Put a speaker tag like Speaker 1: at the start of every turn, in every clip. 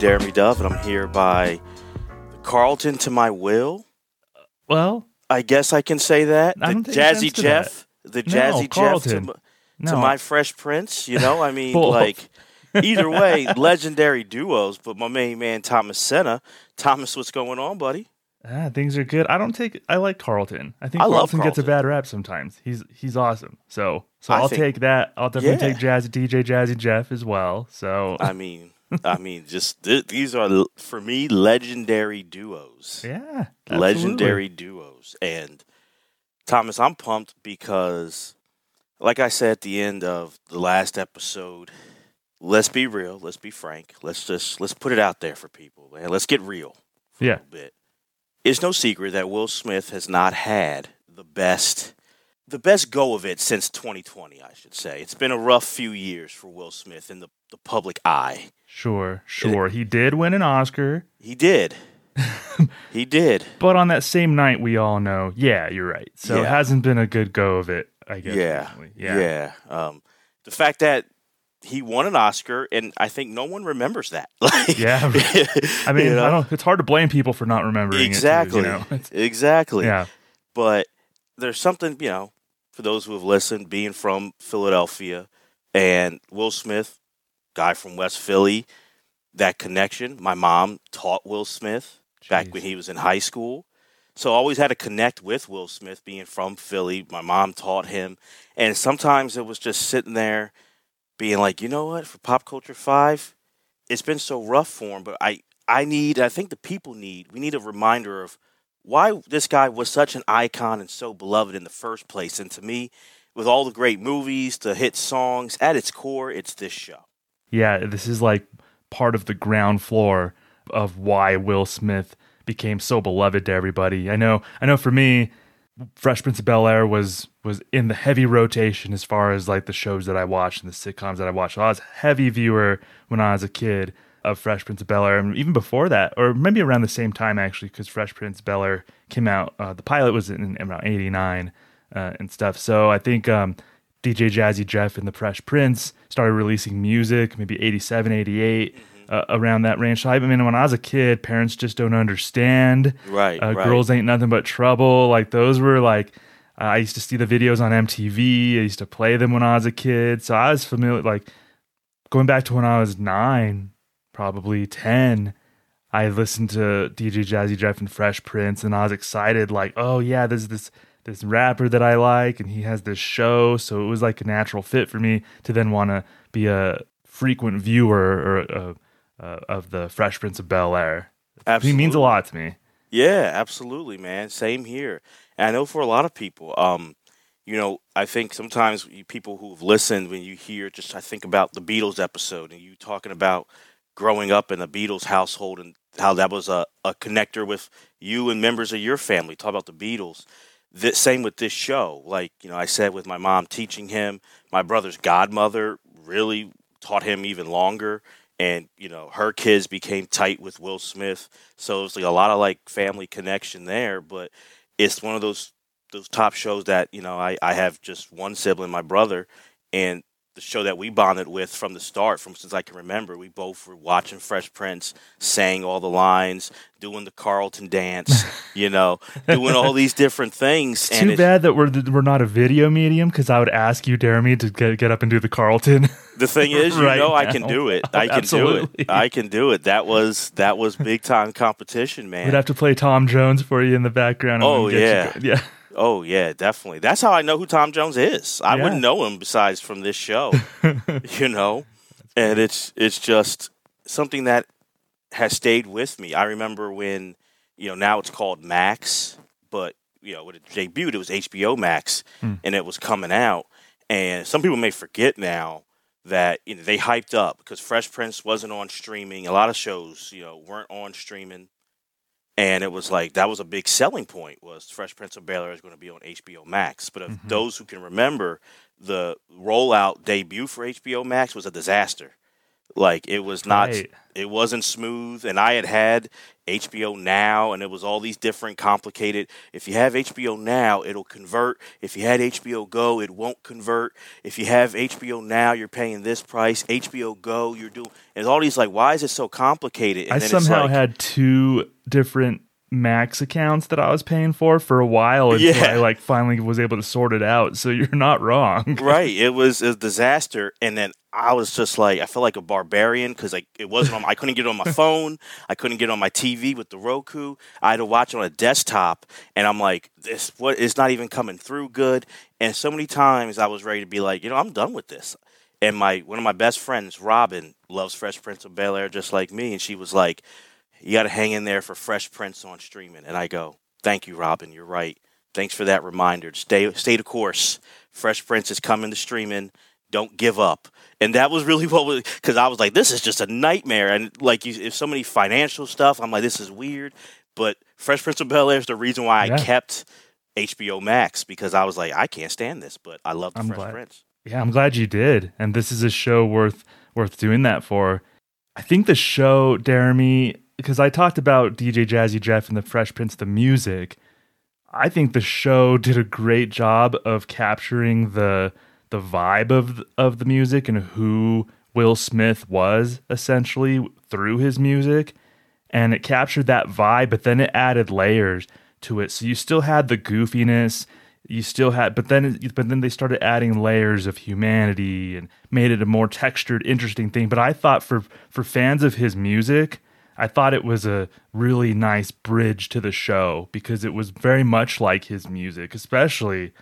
Speaker 1: Jeremy Dove, and I'm here by Carlton to my will.
Speaker 2: Well,
Speaker 1: I guess I can say that. The Jazzy Jeff, the
Speaker 2: No,
Speaker 1: Jazzy Jeff to,
Speaker 2: Carlton.
Speaker 1: m- to my Fresh Prince. You know, I mean, like either way, legendary duos. But my main man Thomas Senna. Thomas, what's going on, buddy?
Speaker 2: ah, things are good. I don't take. I like Carlton. I think
Speaker 1: I love
Speaker 2: Carlton gets a bad rap sometimes. He's he's awesome. So so
Speaker 1: I
Speaker 2: I'll
Speaker 1: think-
Speaker 2: take that. I'll definitely
Speaker 1: Yeah.
Speaker 2: take Jazzy DJ Jazzy Jeff as well. So
Speaker 1: I mean, I mean, just th- these are for me legendary duos.
Speaker 2: yeah,
Speaker 1: legendary duos. And Thomas, I'm pumped because, like I said at the end of the last episode, let's be real, let's be frank, let's just let's put it out there for people, man. Let's get real for
Speaker 2: Yeah.
Speaker 1: a bit. It's no secret that Will Smith has not had the best the best go of it since 2020, I should say. It's been a rough few years for Will Smith in the, the public eye.
Speaker 2: Sure, sure. he did win an Oscar,
Speaker 1: He did. he did.
Speaker 2: but on that same night, we all know. Yeah, you're right. So it hasn't been a good go of it. I guess.
Speaker 1: Yeah,
Speaker 2: recently.
Speaker 1: yeah. Um, the fact that he won an Oscar, and I think no one remembers that. Like,
Speaker 2: Yeah. I mean,
Speaker 1: you know?
Speaker 2: I don't. It's hard to blame people for not remembering.
Speaker 1: exactly,
Speaker 2: It you know?
Speaker 1: Exactly.
Speaker 2: yeah.
Speaker 1: But there's something, you know, for those who have listened, being from Philadelphia, and Will Smith, guy from West Philly, that connection. My mom taught Will Smith back when he was in high school. So I always had to connect with Will Smith being from Philly. My mom taught him. And sometimes it was just sitting there being like, you know what, for Pop Culture 5, it's been so rough for him, but I, I need, I think the people need, we need a reminder of why this guy was such an icon and so beloved in the first place. And to me, with all the great movies, the hit songs, at its core, it's this show.
Speaker 2: yeah, this is like part of the ground floor of why Will Smith became so beloved to everybody. I know, I know for me, Fresh Prince of Bel Air was was in the heavy rotation as far as like the shows that I watched and the sitcoms that I watched. I was a heavy viewer when I was a kid of Fresh Prince of Bel Air, and even before that, or maybe around the same time actually, because Fresh Prince of Bel Air came out. Uh, the pilot was in, in around '89 uh, and stuff. So I think um, DJ Jazzy Jeff and the Fresh Prince started releasing music maybe 87, 88, uh, around that range. So I mean, when I was a kid, parents just don't understand.
Speaker 1: Right,
Speaker 2: Uh,
Speaker 1: right.
Speaker 2: Girls ain't nothing but trouble. Like those were like. I used to see the videos on MTV. I used to play them when I was a kid. So I was familiar. Like going back to when I was nine, probably ten. I listened to DJ Jazzy Jeff and Fresh Prince, and I was excited. Like, oh yeah, there's this this rapper that I like, and he has this show. So it was like a natural fit for me to then want to be a frequent viewer or uh, uh, of the Fresh Prince of Bel Air. He means a lot to me.
Speaker 1: Yeah, absolutely, man. Same here. And I know for a lot of people, um, you know, I think sometimes people who've listened, when you hear just, I think about the Beatles episode and you talking about growing up in a Beatles household and how that was a, a connector with you and members of your family. Talk about the Beatles. The, same with this show. Like, you know, I said with my mom teaching him, my brother's godmother really taught him even longer. And, you know, her kids became tight with Will Smith. So it's like a lot of like family connection there. But it's one of those those top shows that, you know, I, I have just one sibling, my brother, and the show that we bonded with from the start, from since I can remember. We both were watching Fresh Prince, saying all the lines, doing the Carlton dance, you know, doing all these different things.
Speaker 2: It's too bad that we're we're not a video medium because I would ask you, Jeremy, to get get up and do the Carlton.
Speaker 1: The thing is, you
Speaker 2: right
Speaker 1: know, I can do it. I can
Speaker 2: absolutely.
Speaker 1: do it. I can do it. That was that was big time competition, man.
Speaker 2: We'd have to play Tom Jones for you in the background. and
Speaker 1: Oh,
Speaker 2: get you
Speaker 1: yeah. Oh yeah, definitely. That's how I know who Tom Jones is. I
Speaker 2: Yeah.
Speaker 1: wouldn't know him besides from this show. you know, and it's it's just something that has stayed with me. I remember when you know now it's called Max, but you know when it debuted, it was HBO Max,
Speaker 2: Hmm.
Speaker 1: and it was coming out. And some people may forget now that you know they hyped up because Fresh Prince wasn't on streaming. A lot of shows you know weren't on streaming and it was like that was a big selling point was Fresh Prince of Bel Air is going to be on HBO Max. But if
Speaker 2: Mhm.
Speaker 1: those who can remember, the rollout debut for HBO Max was a disaster. Like it was not,
Speaker 2: Right.
Speaker 1: it wasn't smooth. And I had had HBO Now, and it was all these different complicated. If you have HBO Now, it'll convert. If you had HBO Go, it won't convert. If you have HBO Now, you're paying this price. HBO Go, you're doing. And all these like, why is it so complicated? And
Speaker 2: I
Speaker 1: then it's
Speaker 2: somehow
Speaker 1: like-
Speaker 2: had two different Max accounts that I was paying for for a while until
Speaker 1: Yeah.
Speaker 2: I like finally was able to sort it out. So you're not wrong.
Speaker 1: right. It was a disaster, and then I was just like, I felt like a barbarian because like it wasn't on. I couldn't get it on my phone. I couldn't get it on my TV with the Roku. I had to watch it on a desktop, and I'm like, this what is not even coming through good. And so many times I was ready to be like, you know, I'm done with this. And my one of my best friends, Robin, loves Fresh Prince of Bel Air just like me, and she was like, you got to hang in there for Fresh Prince on streaming. And I go, thank you, Robin. You're right. Thanks for that reminder. Stay, stay the course. Fresh Prince is coming to streaming. Don't give up. And that was really what was because I was like, this is just a nightmare. And like, you, if so many financial stuff, I'm like, this is weird. But Fresh Prince of Bel Air is the reason why
Speaker 2: Yeah.
Speaker 1: I kept HBO Max because I was like, I can't stand this, but I love the
Speaker 2: I'm
Speaker 1: Fresh
Speaker 2: glad.
Speaker 1: Prince.
Speaker 2: Yeah, I'm glad you did. And this is a show worth worth doing that for. I think the show, Jeremy, because I talked about DJ Jazzy Jeff and the Fresh Prince the music. I think the show did a great job of capturing the the vibe of of the music and who Will Smith was essentially through his music. And it captured that vibe but then it added layers to it. So you still had the goofiness you still had but then but then they started adding layers of humanity and made it a more textured interesting thing. But i thought for for fans of his music i thought it was a really nice bridge to the show because it was very much like his music especially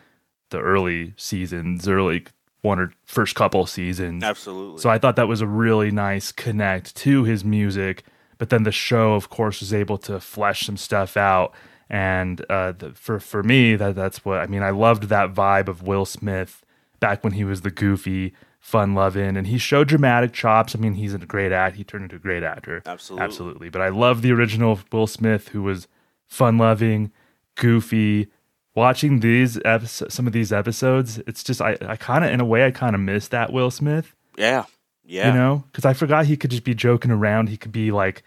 Speaker 2: the early seasons early one or first couple seasons
Speaker 1: Absolutely.
Speaker 2: so I thought that was a really nice connect to his music. But then the show, of course, was able to flesh some stuff out. And uh, the, for for me, that that's what I mean. I loved that vibe of Will Smith back when he was the goofy, fun loving, and he showed dramatic chops. I mean, he's a great act. He turned into a great actor.
Speaker 1: Absolutely.
Speaker 2: absolutely. But I love the original Will Smith, who was fun loving, goofy. Watching these episodes, some of these episodes, it's just I, I kind of in a way I kind of miss that Will Smith
Speaker 1: yeah. Yeah.
Speaker 2: you know because i forgot he could just be joking around he could be like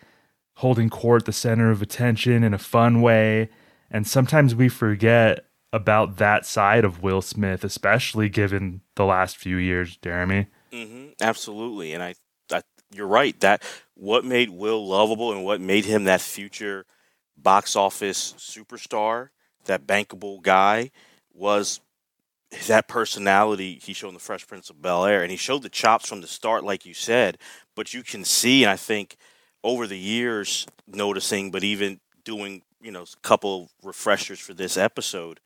Speaker 2: holding court the center of attention in a fun way and sometimes we forget about that side of will smith especially given the last few years jeremy
Speaker 1: hmm Absolutely, and I, I, you're right. That what made Will lovable and what made him that future box office superstar, that bankable guy, was that personality he showed in the Fresh Prince of Bel Air, and he showed the chops from the start, like you said. But you can see, and I think over the years, noticing, but even doing, you know, a couple refreshers for this episode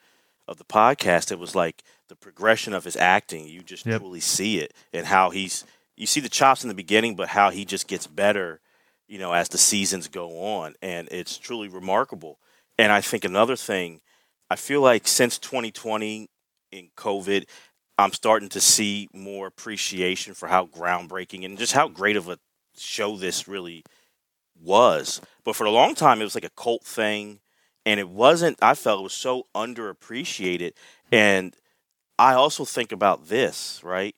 Speaker 1: of the podcast, it was like the progression of his acting. You just
Speaker 2: Yep.
Speaker 1: truly see it, and how he's you see the chops in the beginning, but how he just gets better, you know, as the seasons go on, and it's truly remarkable. And I think another thing, I feel like since 2020 in COVID, I'm starting to see more appreciation for how groundbreaking and just how great of a show this really was. But for a long time, it was like a cult thing, and it wasn't. I felt it was so underappreciated. And I also think about this, right?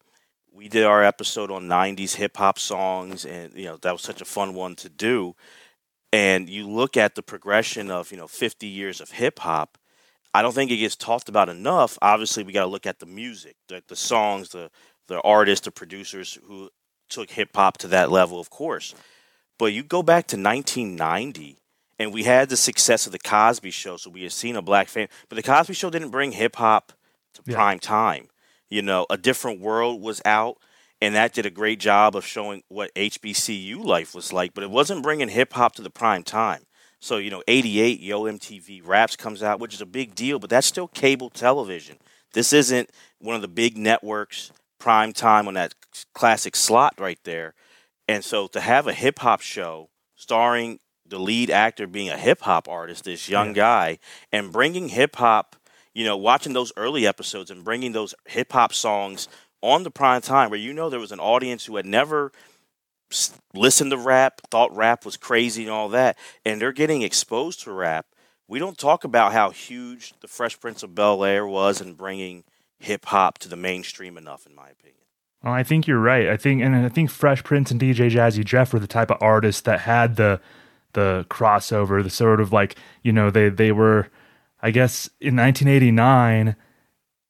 Speaker 1: We did our episode on 90s hip hop songs, and you know that was such a fun one to do. And you look at the progression of you know 50 years of hip hop. I don't think it gets talked about enough. Obviously, we got to look at the music, the, the songs, the the artists, the producers who took hip hop to that level, of course. But you go back to 1990, and we had the success of the Cosby Show, so we had seen a black fan. But the Cosby Show didn't bring hip hop to
Speaker 2: Yeah.
Speaker 1: prime time. You know, a different world was out, and that did a great job of showing what HBCU life was like. But it wasn't bringing hip hop to the prime time. So you know, '88, Yo MTV Raps comes out, which is a big deal, but that's still cable television. This isn't one of the big networks prime time on that classic slot right there. And so to have a hip hop show starring the lead actor being a hip hop artist, this young
Speaker 2: Yeah.
Speaker 1: guy, and bringing hip hop, you know, watching those early episodes and bringing those hip hop songs on the prime time where you know there was an audience who had never listened to rap, thought rap was crazy and all that, and they're getting exposed to rap. We don't talk about how huge the Fresh Prince of Bel Air was in bringing hip hop to the mainstream enough, in my opinion.
Speaker 2: Well, I think you're right. I think, and I think Fresh Prince and DJ Jazzy Jeff were the type of artists that had the the crossover, the sort of like you know they they were, I guess in 1989,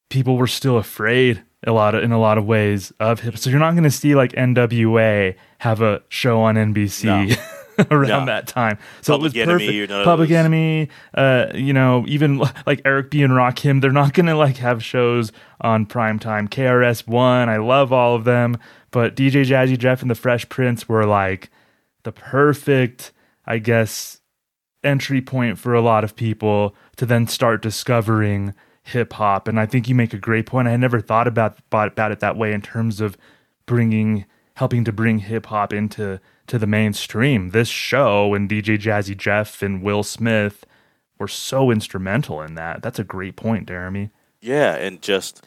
Speaker 2: people were still afraid a lot of in a lot of ways of hip. So you're not going to see like NWA have a show on NBC.
Speaker 1: No.
Speaker 2: around
Speaker 1: No.
Speaker 2: that time, so
Speaker 1: Public
Speaker 2: it was
Speaker 1: Enemy,
Speaker 2: perfect.
Speaker 1: you
Speaker 2: Public Enemy, uh, you know, even like Eric B and Rakim, they're not gonna like have shows on prime time. KRS One, I love all of them, but DJ Jazzy Jeff and the Fresh Prince were like the perfect, I guess, entry point for a lot of people to then start discovering hip hop. And I think you make a great point. I had never thought about about, it that way in terms of bringing, helping to bring hip hop into to the mainstream. This show and DJ Jazzy Jeff and Will Smith were so instrumental in that. That's a great point, Jeremy.
Speaker 1: Yeah, and just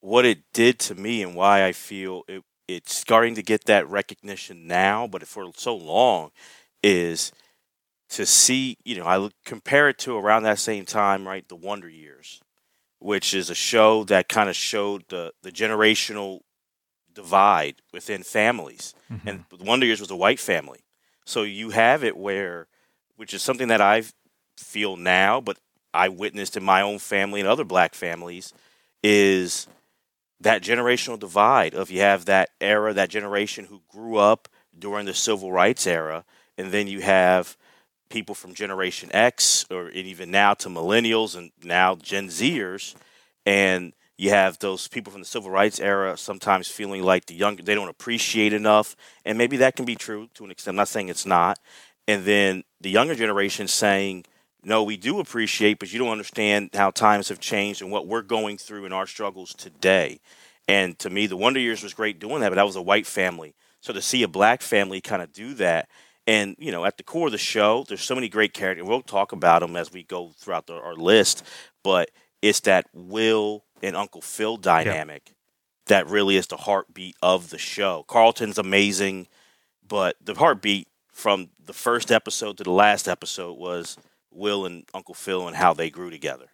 Speaker 1: what it did to me and why I feel it, it's starting to get that recognition now, but for so long is to see, you know, I compare it to around that same time, right? The Wonder Years, which is a show that kind of showed the, the generational divide within families. Mm-hmm. And the Wonder Years was a white family. So you have it where, which is something that I feel now, but I witnessed in my own family and other black families, is that generational divide of you have that era, that generation who grew up during the civil rights era, and then you have people from Generation X, or even now to millennials and now Gen Zers, and you have those people from the civil rights era sometimes feeling like the young they don't appreciate enough, and maybe that can be true to an extent. I'm not saying it's not, and then the younger generation saying, "No, we do appreciate, but you don't understand how times have changed and what we're going through in our struggles today." And to me, the Wonder Years was great doing that, but that was a white family. So to see a black family kind of do that, and you know, at the core of the show, there's so many great characters. We'll talk about them as we go throughout the, our list, but it's that Will and Uncle Phil dynamic that really is the heartbeat of the show. Carlton's amazing, but the heartbeat from the first episode to the last episode was Will and Uncle Phil and how they grew together.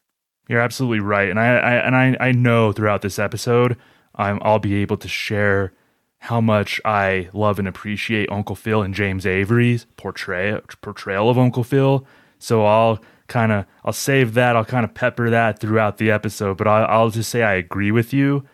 Speaker 2: You're absolutely right, and I, I and I, I know throughout this episode, I'm, I'll be able to share how much I love and appreciate Uncle Phil and James Avery's portray, portrayal of Uncle Phil. So I'll kind of I'll save that. I'll kind of pepper that throughout the episode. But I'll, I'll just say I agree with you.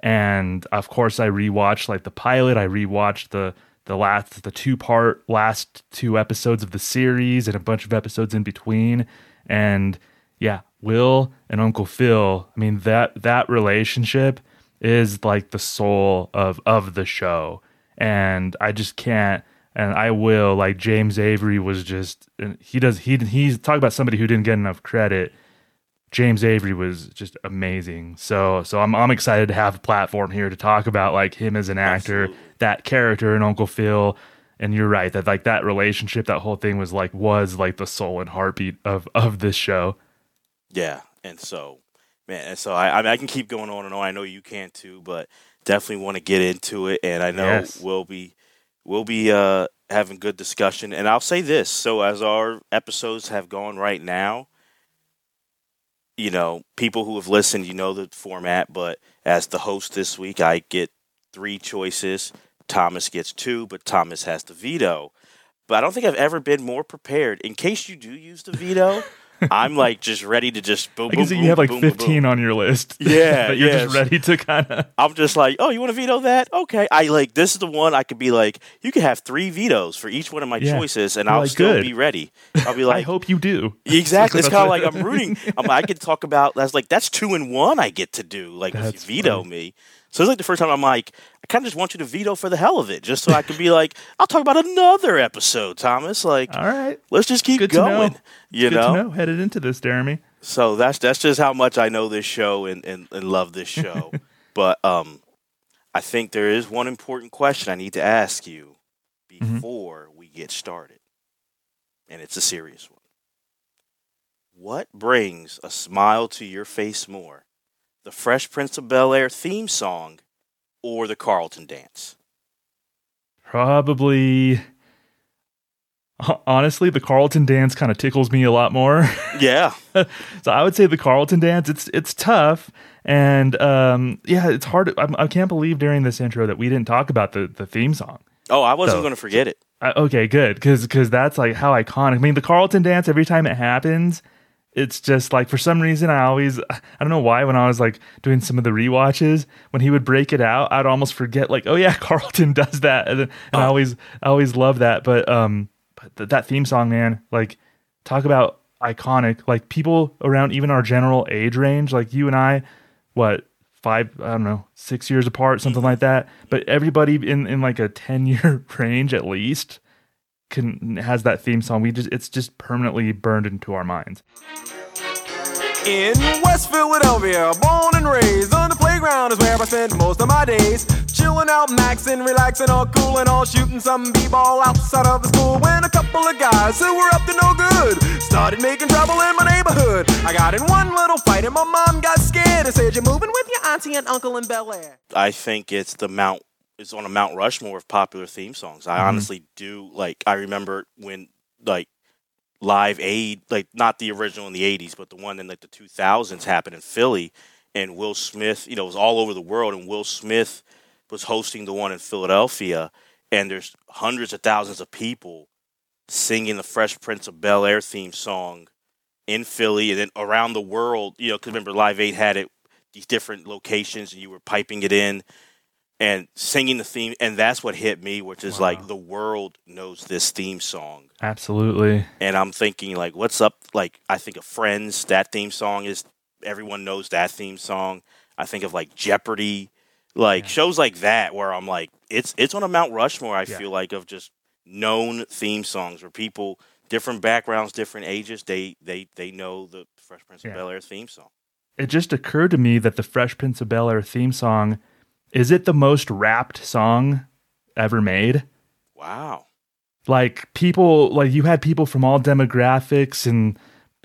Speaker 2: And of course, I rewatched like the pilot. I rewatched the the last the two part last two episodes of the series and a bunch of episodes in between. And yeah, Will and Uncle Phil. I mean that that relationship is like the soul of of the show, and I just can't. And I will like James Avery was just and he does he he's talk about somebody who didn't get enough credit. James Avery was just amazing. So so I'm I'm excited to have a platform here to talk about like him as an actor,
Speaker 1: Absolutely.
Speaker 2: that character in Uncle Phil. And you're right that like that relationship, that whole thing was like was like the soul and heartbeat of of this show.
Speaker 1: Yeah, and so man, and so I I, mean, I can keep going on and on. I know you can too, but definitely want to get into it, and I know
Speaker 2: Yes.
Speaker 1: we'll be we'll be uh, having good discussion. And I'll say this: so as our episodes have gone right now, you know, people who have listened, you know the format. But as the host this week, I get three choices. Thomas gets two, but Thomas has the veto. But I don't think I've ever been more prepared. In case you do use the veto, I'm like just ready to just boom.
Speaker 2: I can see
Speaker 1: boom,
Speaker 2: you have like
Speaker 1: boom, boom, boom.
Speaker 2: 15 on your list.
Speaker 1: Yeah,
Speaker 2: that you're
Speaker 1: yeah.
Speaker 2: just ready to kind of.
Speaker 1: I'm just like, oh, you want to veto that? Okay. I like this is the one I could be like, you could have three vetoes for each one of my
Speaker 2: Yeah.
Speaker 1: choices, and I'll
Speaker 2: like,
Speaker 1: still
Speaker 2: good.
Speaker 1: be ready. I'll be like, I
Speaker 2: hope you do.
Speaker 1: exactly. It's kind of like I'm rooting. I'm, I could talk about that's like that's two and one I get to do. Like if you
Speaker 2: That's
Speaker 1: veto
Speaker 2: funny.
Speaker 1: me. So it's like the first time I'm like, I kind of just want you to veto for the hell of it, just so I can be like, I'll talk about another episode, Thomas. Like,
Speaker 2: All right.
Speaker 1: let's just keep
Speaker 2: Good to know.
Speaker 1: going. You
Speaker 2: Good
Speaker 1: know?
Speaker 2: to know. Headed into this, Jeremy.
Speaker 1: So that's that's just how much I know this show and, and, and love this show. but um, I think there is one important question I need to ask you
Speaker 2: Mhm.
Speaker 1: before we get started, and it's a serious one. What brings a smile to your face more, the Fresh Prince of Bel Air theme song, or the Carlton dance?
Speaker 2: Probably. Honestly, the Carlton dance kind of tickles me a lot more.
Speaker 1: Yeah,
Speaker 2: so I would say the Carlton dance. It's it's tough, And um, yeah, it's hard. I, I can't believe during this intro that we didn't talk about the the theme song.
Speaker 1: Oh, I wasn't
Speaker 2: So-
Speaker 1: going to forget it.
Speaker 2: Uh, okay, good, because that's like how iconic. I mean, the Carlton dance every time it happens, it's just like for some reason I always I don't know why when I was like doing some of the rewatches when he would break it out, I'd almost forget like oh yeah, Carlton does that, and, then- and I always I always love that. But um, but th- that theme song, man, like talk about iconic. Like people around even our general age range, like you and I, what five I don't know six years apart, something like that. But everybody in in like a ten year range at least can has that theme song. We just it's just permanently burned into our minds.
Speaker 3: In West Philadelphia, born and raised on the playground is where I spend most of my days. Chilling out, maxing, relaxing, all cool and all shooting some b-ball outside of the school. When a couple of guys who were up to no good started making trouble in my neighborhood. I got in one little fight and my mom got scared and said, "You're moving with your auntie and uncle in Bel Air."
Speaker 1: I think it's the Mount. It's on a Mount Rushmore of popular theme songs. I mm-hmm. honestly do like. I remember when like Live Aid, like not the original in the '80s, but the one in like the 2000s happened in Philly, and Will Smith. You know, it was all over the world, and Will Smith was hosting the one in Philadelphia, and there's hundreds of thousands of people singing the Fresh Prince of Bel Air theme song in Philly, and then around the world. You know, because remember Live Aid had it these different locations, and you were piping it in and singing the theme, and that's what hit me, which is like the world knows this theme song,
Speaker 2: Absolutely.
Speaker 1: and I'm thinking like, what's up? Like, I think of Friends, that theme song is everyone knows that theme song. I think of like Jeopardy, like shows like that where I'm like, it's it's on a Mount Rushmore. I
Speaker 2: Yeah.
Speaker 1: feel like of just known theme songs where people, different backgrounds, different ages, they they they know the Fresh Prince
Speaker 2: Yeah.
Speaker 1: of Bel Air theme song.
Speaker 2: It just occurred to me that the Fresh Prince of Bel Air theme song is it the most rapped song ever made?
Speaker 1: Wow.
Speaker 2: like people like you had people from all demographics and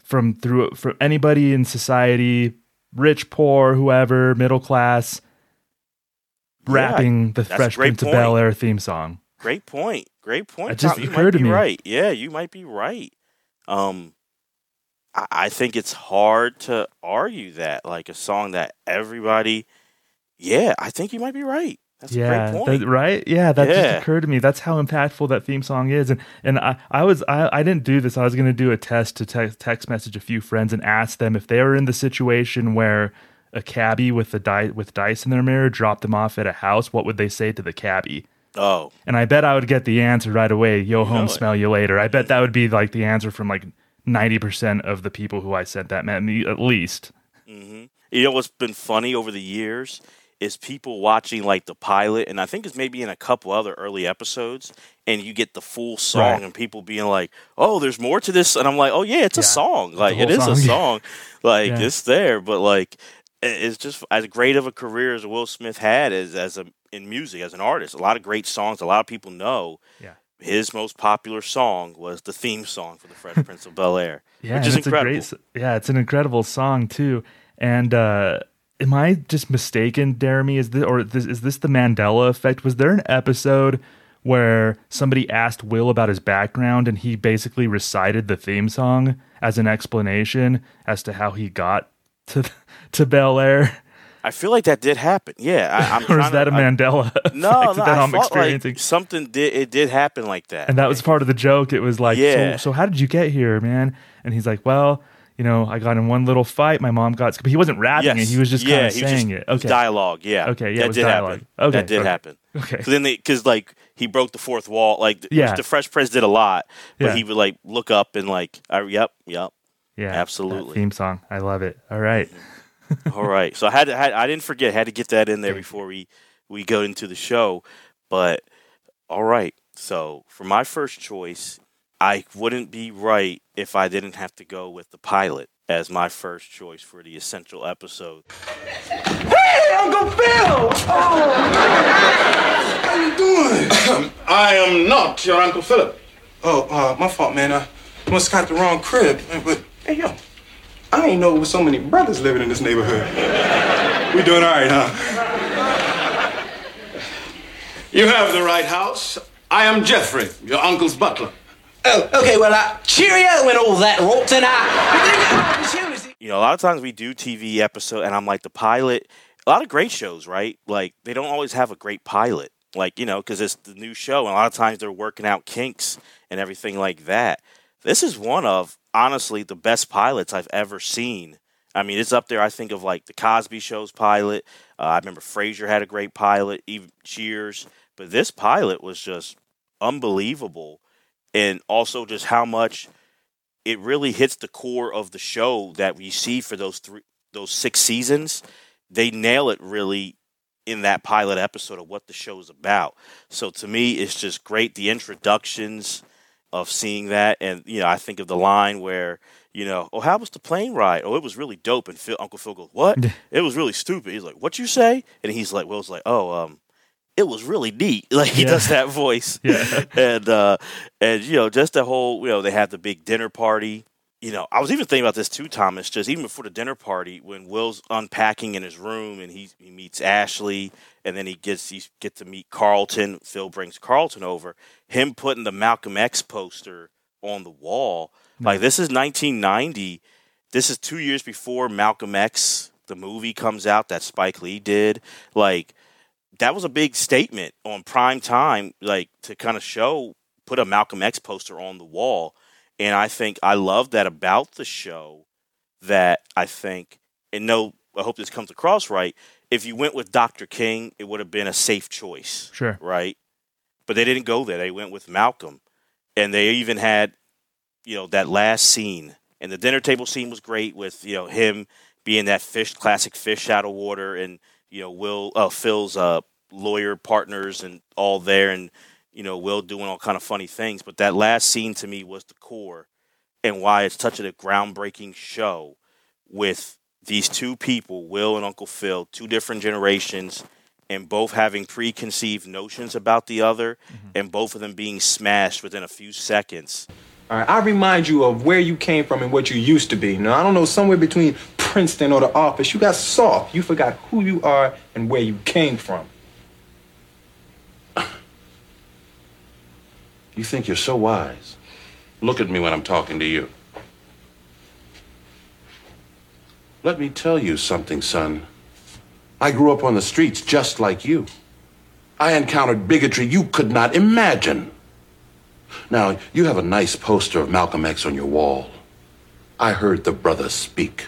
Speaker 2: from through from anybody in society rich poor whoever middle class
Speaker 1: Yeah,
Speaker 2: rapping the fresh prince of bel air theme song
Speaker 1: Great point. Great point.
Speaker 2: It just
Speaker 1: you
Speaker 2: occurred to me.
Speaker 1: right. Yeah, you might be right. Um, I, I think it's hard to argue that like a song that everybody. Yeah, I think you might be right. That's a
Speaker 2: yeah
Speaker 1: great point.
Speaker 2: that- right yeah that
Speaker 1: Yeah.
Speaker 2: just occurred to me that's how impactful that theme song is and and i i was i, I didn't do this i was going to do a test to te- text message a few friends and ask them if they were in the situation where a cabbie with the di- with dice in their mirror dropped them off at a house what would they say to the cabbie
Speaker 1: oh,
Speaker 2: And I bet I would get the answer right away. Yo, home,
Speaker 1: it.
Speaker 2: smell you later. I bet that would be like the answer from like ninety percent of the people who I sent that met me at least. Mm-hmm.
Speaker 1: you know what's been funny over the years is people watching like the pilot, and I think it's maybe in a couple other early episodes, and you get the full song,
Speaker 2: Right.
Speaker 1: and people being like, "Oh, there's more to this," and I'm like, "Oh yeah, it's a song. Like it is
Speaker 2: song,
Speaker 1: a song. Like
Speaker 2: Yeah.
Speaker 1: it's there." But like, it's just as great of a career as Will Smith had as as a in music as an artist. A lot of great songs. A lot of people know.
Speaker 2: Yeah.
Speaker 1: His most popular song was the theme song for the Fresh Prince of Bel Air,
Speaker 2: Yeah,
Speaker 1: which is
Speaker 2: it's
Speaker 1: incredible.
Speaker 2: a great. Yeah, it's an incredible song too. And uh am I just mistaken, Jeremy? Is this or this, is this the Mandela effect? Was there an episode where somebody asked Will about his background and he basically recited the theme song as an explanation as to how he got to to Bel Air?
Speaker 1: I feel like that did happen. Yeah, I, I'm
Speaker 2: or is that
Speaker 1: to,
Speaker 2: a
Speaker 1: I-
Speaker 2: Mandela
Speaker 1: No, no,
Speaker 2: that
Speaker 1: I
Speaker 2: I'm experiencing?
Speaker 1: like something did it did happen like that.
Speaker 2: and that was part of the joke. It was like,
Speaker 1: Yeah.
Speaker 2: so, so how did you get here, man? And he's like, well, you know, I got in one little fight. My mom got, but he wasn't rapping it. He was just
Speaker 1: yeah,
Speaker 2: kind of saying
Speaker 1: just-
Speaker 2: it.
Speaker 1: was
Speaker 2: Okay,
Speaker 1: dialogue. Yeah,
Speaker 2: Okay, yeah,
Speaker 1: that
Speaker 2: it
Speaker 1: did
Speaker 2: dialogue.
Speaker 1: happen.
Speaker 2: Okay,
Speaker 1: that did
Speaker 2: okay.
Speaker 1: happen.
Speaker 2: okay,
Speaker 1: So then they because like he broke the fourth wall. Like
Speaker 2: Yeah.
Speaker 1: the Fresh Prince did a lot, but
Speaker 2: Yeah.
Speaker 1: he would like look up and like, yep, yep.
Speaker 2: yeah,
Speaker 1: absolutely.
Speaker 2: theme song. I love it. All right, mm-hmm.
Speaker 1: All right. So I had, to, had I didn't forget. Had to get that in there before we we go into the show. But all right. So for my first choice, I wouldn't be right if I didn't have to go with the pilot as my first choice for the essential episode.
Speaker 3: Hey, Uncle Phil!
Speaker 4: Oh, how you doing? I am not your Uncle Philip.
Speaker 5: Oh, uh, my fault, man. I must got the wrong crib. But hey, yo, I ain't know there was so many brothers living in this neighborhood. we doing all right, huh?
Speaker 4: You have the right house. I am Jeffrey, your uncle's butler.
Speaker 6: Oh, okay, well, uh, cheerio and all that rot, and uh,
Speaker 1: you know, a lot of times we do TV episode, and I'm like the pilot. A lot of great shows, right? Like they don't always have a great pilot, like you know, because it's the new show, and a lot of times they're working out kinks and everything like that. This is one of honestly the best pilots I've ever seen. I mean, it's up there. I think of like the Cosby Show's pilot. Uh, I remember Frasier had a great pilot, even Cheers. But this pilot was just unbelievable, and also just how much it really hits the core of the show that we see for those three, those six seasons. They nail it really in that pilot episode of what the show is about. So to me, it's just great. The introductions of seeing that, and you know, I think of the line where you know, oh, how was the plane ride? Oh, it was really dope. And Phil, Uncle Phil goes, what? it was really stupid. He's like, what you say? And he's like, Will's like, oh, um, it was really neat. Like he
Speaker 2: Yeah.
Speaker 1: does that voice.
Speaker 2: Yeah.
Speaker 1: and uh and you know, just the whole, you know, they have the big dinner party. You know, I was even thinking about this too, Thomas, just even before the dinner party when Will's unpacking in his room and he he meets Ashley and then he gets he get to meet Carlton. Phil brings Carlton over. Him putting the Malcolm X poster on the wall. Like this is 1990. This is 2 years before Malcolm X the movie comes out that Spike Lee did. Like that was a big statement on prime time, like to kind of show, put a Malcolm X poster on the wall. And I think I love that about the show that I think, and no, I hope this comes across right. If you went with Dr. King, it would have been a safe choice,
Speaker 2: Sure.
Speaker 1: right? But they didn't go there. They went with Malcolm. And they even had, you know, that last scene. And the dinner table scene was great with, you know, him being that fish, classic fish out of water and, you know, Will uh, Phil's uh, lawyer partners and all there, and you know Will doing all kind of funny things. But that last scene to me was the core, and why it's such a groundbreaking show with these two people, Will and Uncle Phil, two different generations, and both having preconceived notions about the other, and both of them being smashed within a few seconds.
Speaker 5: All right, I remind you of where you came from and what you used to be. Now, I don't know, somewhere between Princeton or the office, you got soft. You forgot who you are and where you came from.
Speaker 6: You think you're so wise. Look at me when I'm talking to you. Let me tell you something, son. I grew up on the streets just like you. I encountered bigotry you could not imagine. Now, you have a nice poster of Malcolm X on your wall. I heard the brother speak.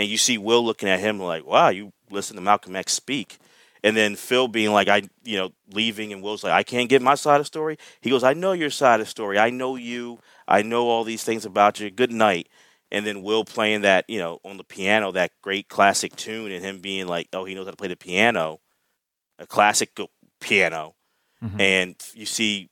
Speaker 1: And you see Will looking at him like, "Wow, you listen to Malcolm X speak," and then Phil being like, "I, you know, leaving," and Will's like, "I can't get my side of the story." He goes, "I know your side of the story. I know you. I know all these things about you. Good night." And then Will playing that, you know, on the piano, that great classic tune, and him being like, "Oh, he knows how to play the piano, a classic piano," mm-hmm. and you see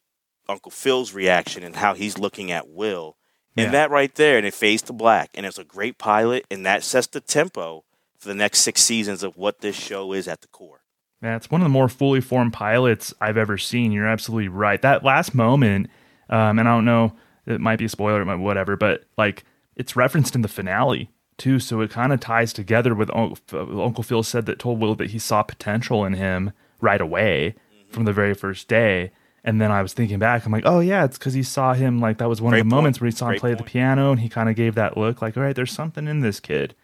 Speaker 1: Uncle Phil's reaction and how he's looking at Will. And
Speaker 2: Yeah.
Speaker 1: that right there, and it fades to black, and it's a great pilot, and that sets the tempo for the next six seasons of what this show is at the core.
Speaker 2: Yeah, it's one of the more fully formed pilots I've ever seen. You're absolutely right. That last moment, um, and I don't know, it might be a spoiler, it might whatever, but like it's referenced in the finale too, so it kind of ties together with Uncle, Uncle Phil said that told Will that he saw potential in him right away from the very first day. And then I was thinking back, I'm like, oh yeah, it's because he saw him like that was one
Speaker 1: Great
Speaker 2: of the
Speaker 1: point.
Speaker 2: moments where he saw him
Speaker 1: Great
Speaker 2: play the piano, and he kind of gave that look, like, all right, there's something in this kid.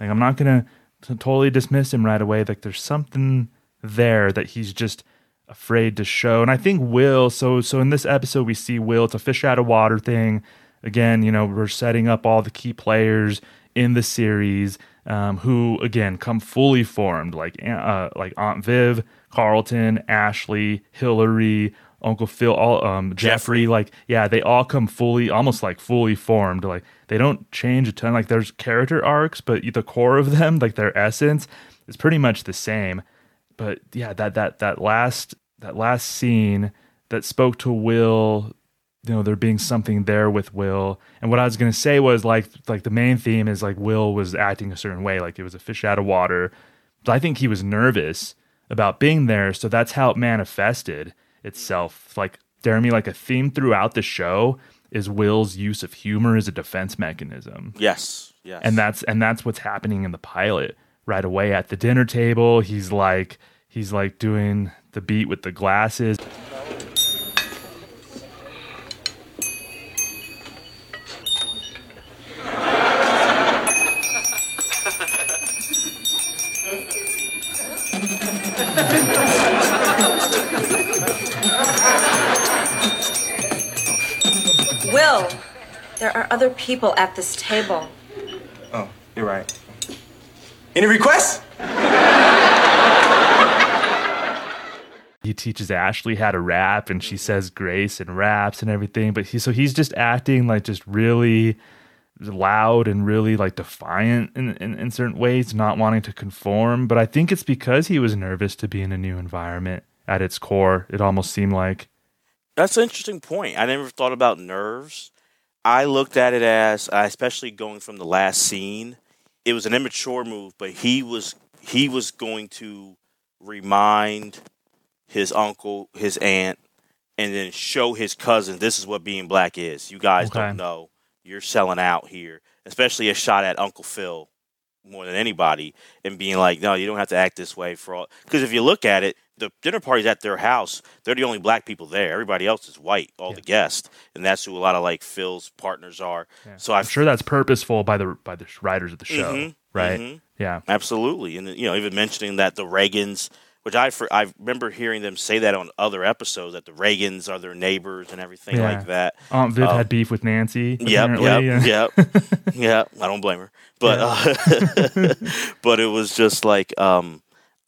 Speaker 2: Like I'm not gonna t- totally dismiss him right away. Like there's something there that he's just afraid to show. And I think Will. So so in this episode we see Will. It's a fish out of water thing. Again, you know we're setting up all the key players in the series um, who again come fully formed like uh, like Aunt Viv, Carlton, Ashley, Hillary. Uncle Phil, all um, Jeffrey, like yeah, they all come fully, almost like fully formed. Like they don't change a ton. Like there's character arcs, but the core of them, like their essence, is pretty much the same. But yeah, that that that last that last scene that spoke to Will, you know, there being something there with Will. And what I was gonna say was like like the main theme is like Will was acting a certain way, like it was a fish out of water. But I think he was nervous about being there, so that's how it manifested itself. Like Jeremy, like a theme throughout the show is Will's use of humor as a defense mechanism
Speaker 1: Yes, yes.
Speaker 2: and that's and that's what's happening in the pilot right away at the dinner table he's like he's like doing the beat with the glasses
Speaker 7: people at this table.
Speaker 5: Oh, you're right. Any requests?
Speaker 2: he teaches Ashley how to rap and she says grace and raps and everything. But he so he's just acting like just really loud and really like defiant in, in, in certain ways, not wanting to conform. But I think it's because he was nervous to be in a new environment at its core. It almost seemed like.
Speaker 1: That's an interesting point. I never thought about nerves. I looked at it as, especially going from the last scene, it was an immature move, but he was he was going to remind his uncle, his aunt, and then show his cousin this is what being black is. You guys
Speaker 2: Okay.
Speaker 1: don't know. You're selling out here, especially a shot at Uncle Phil more than anybody, and being like, no, you don't have to act this way for all. Because if you look at it, the dinner party's at their house. They're the only black people there. Everybody else is white, all the guests, and that's who a lot of like Phil's partners are. So
Speaker 2: I'm
Speaker 1: I
Speaker 2: sure that's purposeful by the by the writers of the show,
Speaker 1: Mhm,
Speaker 2: right?
Speaker 1: mhm.
Speaker 2: Yeah.
Speaker 1: Absolutely, and you know, even mentioning that the Reagans, which I for, I remember hearing them say that on other episodes that the Reagans are their neighbors and everything
Speaker 2: Yeah.
Speaker 1: like that.
Speaker 2: Aunt Viv
Speaker 1: Um,
Speaker 2: had beef with Nancy.
Speaker 1: Yep,
Speaker 2: apparently,
Speaker 1: yep,
Speaker 2: and-
Speaker 1: yep, yep. I don't blame her, but uh, but it was just like um,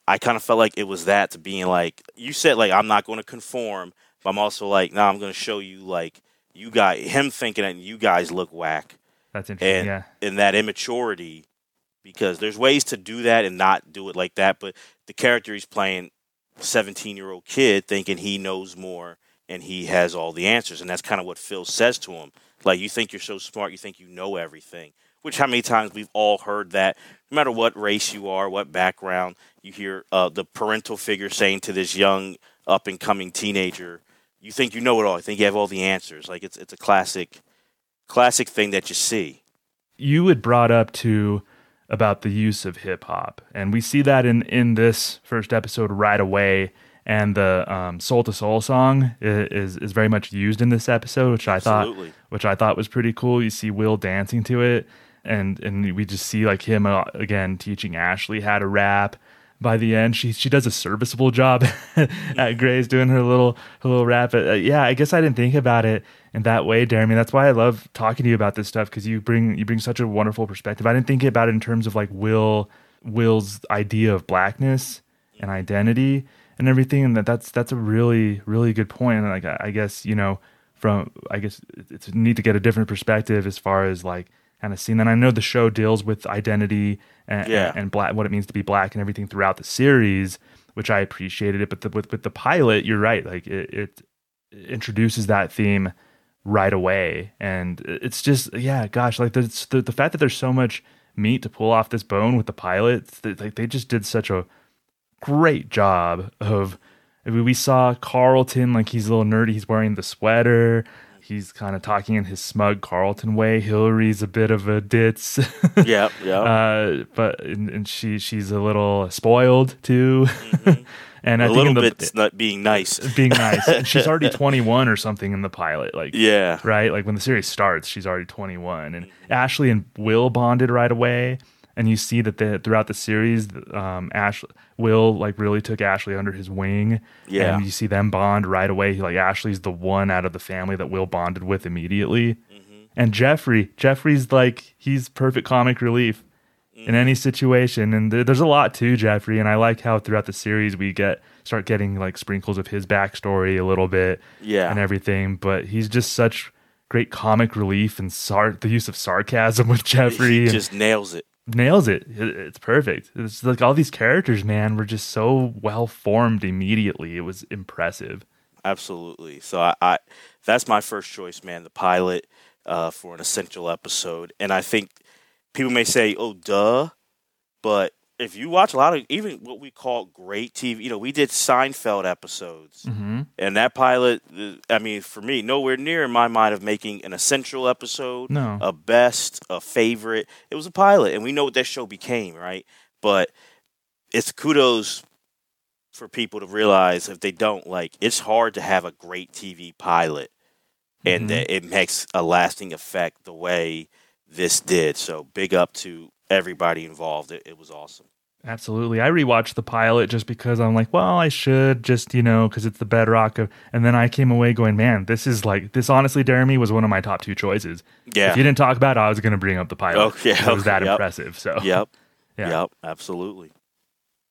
Speaker 1: I kind of felt like it was that to being like you said like I'm not going to conform, but I'm also like no, I'm going to show you like you got him thinking that you guys look whack
Speaker 2: That's interesting.
Speaker 1: and
Speaker 2: yeah.
Speaker 1: in that immaturity because there's ways to do that and not do it like that but the character he's playing 17 year old kid thinking he knows more and he has all the answers and that's kind of what phil says to him like you think you're so smart you think you know everything which how many times we've all heard that no matter what race you are what background you hear uh, the parental figure saying to this young up and coming teenager you think you know it all I think you have all the answers like it's, it's a classic classic thing that you see
Speaker 2: you had brought up to about the use of hip hop, and we see that in in this first episode right away. And the um, Soul II Soul song i- is is very much used in this episode, which I
Speaker 1: Absolutely.
Speaker 2: thought which I thought was pretty cool. You see Will dancing to it, and and we just see like him uh, again teaching Ashley how to rap. By the end, she she does a serviceable job at Gray's doing her little her little rap. Uh, yeah, I guess I didn't think about it in that way, Jeremy. That's why I love talking to you about this stuff because you bring you bring such a wonderful perspective. I didn't think about it in terms of like Will Will's idea of blackness and identity and everything, and that that's that's a really really good point. And like I, I guess you know from I guess it's neat to get a different perspective as far as like kind of scene. And I know the show deals with identity and,
Speaker 1: Yeah.
Speaker 2: and, black what it means to be black and everything throughout the series, which I appreciated it. But the, with with the pilot, you're right. Like it, it introduces that theme right away, and it's just yeah, gosh, like there's the the fact that there's so much meat to pull off this bone with the pilot. it's Like they just did such a great job of. I mean, we saw Carlton like he's a little nerdy. He's wearing the sweater. He's kind of talking in his smug Carlton way. Hillary's a bit of a ditz.
Speaker 1: Yep, yep.
Speaker 2: uh, but and, and she she's a little spoiled too. and
Speaker 1: Mm-hmm. a
Speaker 2: think
Speaker 1: little bit not being nice.
Speaker 2: being nice. And she's already 21 or something in the pilot. Like
Speaker 1: Yeah.
Speaker 2: right? Like when the series starts, she's already 21, and
Speaker 1: Mm-hmm.
Speaker 2: Ashley and Will bonded right away. And you see that the, throughout the series, um, Ash Will like really took Ashley under his wing.
Speaker 1: Yeah.
Speaker 2: and you see them bond right away. Like Ashley's the one out of the family that Will bonded with immediately.
Speaker 1: Mm-hmm.
Speaker 2: And Jeffrey, Jeffrey's like he's perfect comic relief
Speaker 1: Mm-hmm.
Speaker 2: in any situation. And there, there's a lot to Jeffrey, and I like how throughout the series we get start getting like sprinkles of his backstory a little bit,
Speaker 1: Yeah.
Speaker 2: and everything. But he's just such great comic relief and sar- the use of sarcasm with Jeffrey
Speaker 1: He
Speaker 2: and
Speaker 1: just nails it.
Speaker 2: Nails it. It- It's perfect. It's like all these characters, man, were just so well formed immediately. It was impressive.
Speaker 1: Absolutely. So I, I that's my first choice, man. The pilot uh, for an essential episode, and I think people may say, "Oh, duh," but if you watch a lot of even what we call great TV, you know, we did Seinfeld episodes,
Speaker 2: Mm-hmm.
Speaker 1: and that pilot, uh, I mean, for me, nowhere near in my mind of making an essential episode,
Speaker 2: No.
Speaker 1: a best, a favorite. It was a pilot, and we know what that show became, right? But it's kudos for people to realize if they don't like it's hard to have a great TV pilot and
Speaker 2: Mhm.
Speaker 1: that it makes a lasting effect the way this did. So big up to everybody involved. It, it was awesome.
Speaker 2: Absolutely. I rewatched the pilot just because I'm like, well, I should just, you know, because it's the bedrock of. And then I came away going, man, this is like, this honestly, Jeremy, was one of my top two choices.
Speaker 1: Yeah.
Speaker 2: If you didn't talk about it, I was going to bring up the pilot.
Speaker 1: Oh, yeah,
Speaker 2: It was that
Speaker 1: yep.
Speaker 2: impressive. So,
Speaker 1: Yep.
Speaker 2: Yeah.
Speaker 1: Yep. Absolutely.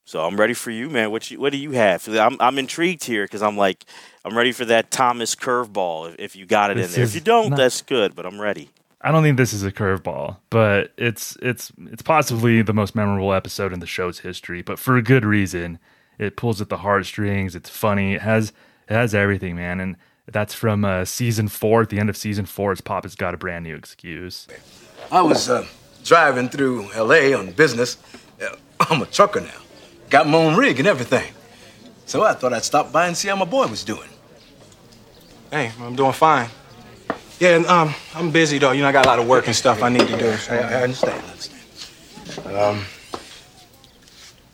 Speaker 1: So I'm ready for you, man. What you, what do you have? I'm I'm intrigued here because I'm like I'm ready for that Thomas curveball. If, if you got it
Speaker 2: This
Speaker 1: in there, if you don't,
Speaker 2: not-
Speaker 1: that's good. But I'm ready.
Speaker 2: I don't think this is a curveball, but it's it's it's possibly the most memorable episode in the show's history, but for a good reason. It pulls at the heartstrings. It's funny. It has it has everything, man. And that's from uh, season four. At the end of season four, it's Papa's got a brand new excuse.
Speaker 8: I was uh, driving through L.A. on business. Uh, I'm a trucker now. Got my own rig and everything. So I thought I'd stop by and see how my boy was doing.
Speaker 5: Hey, I'm doing fine. Yeah, and, um, I'm busy though. You know, I got a lot of work and stuff I need to do.
Speaker 8: I, I understand. I understand. Um,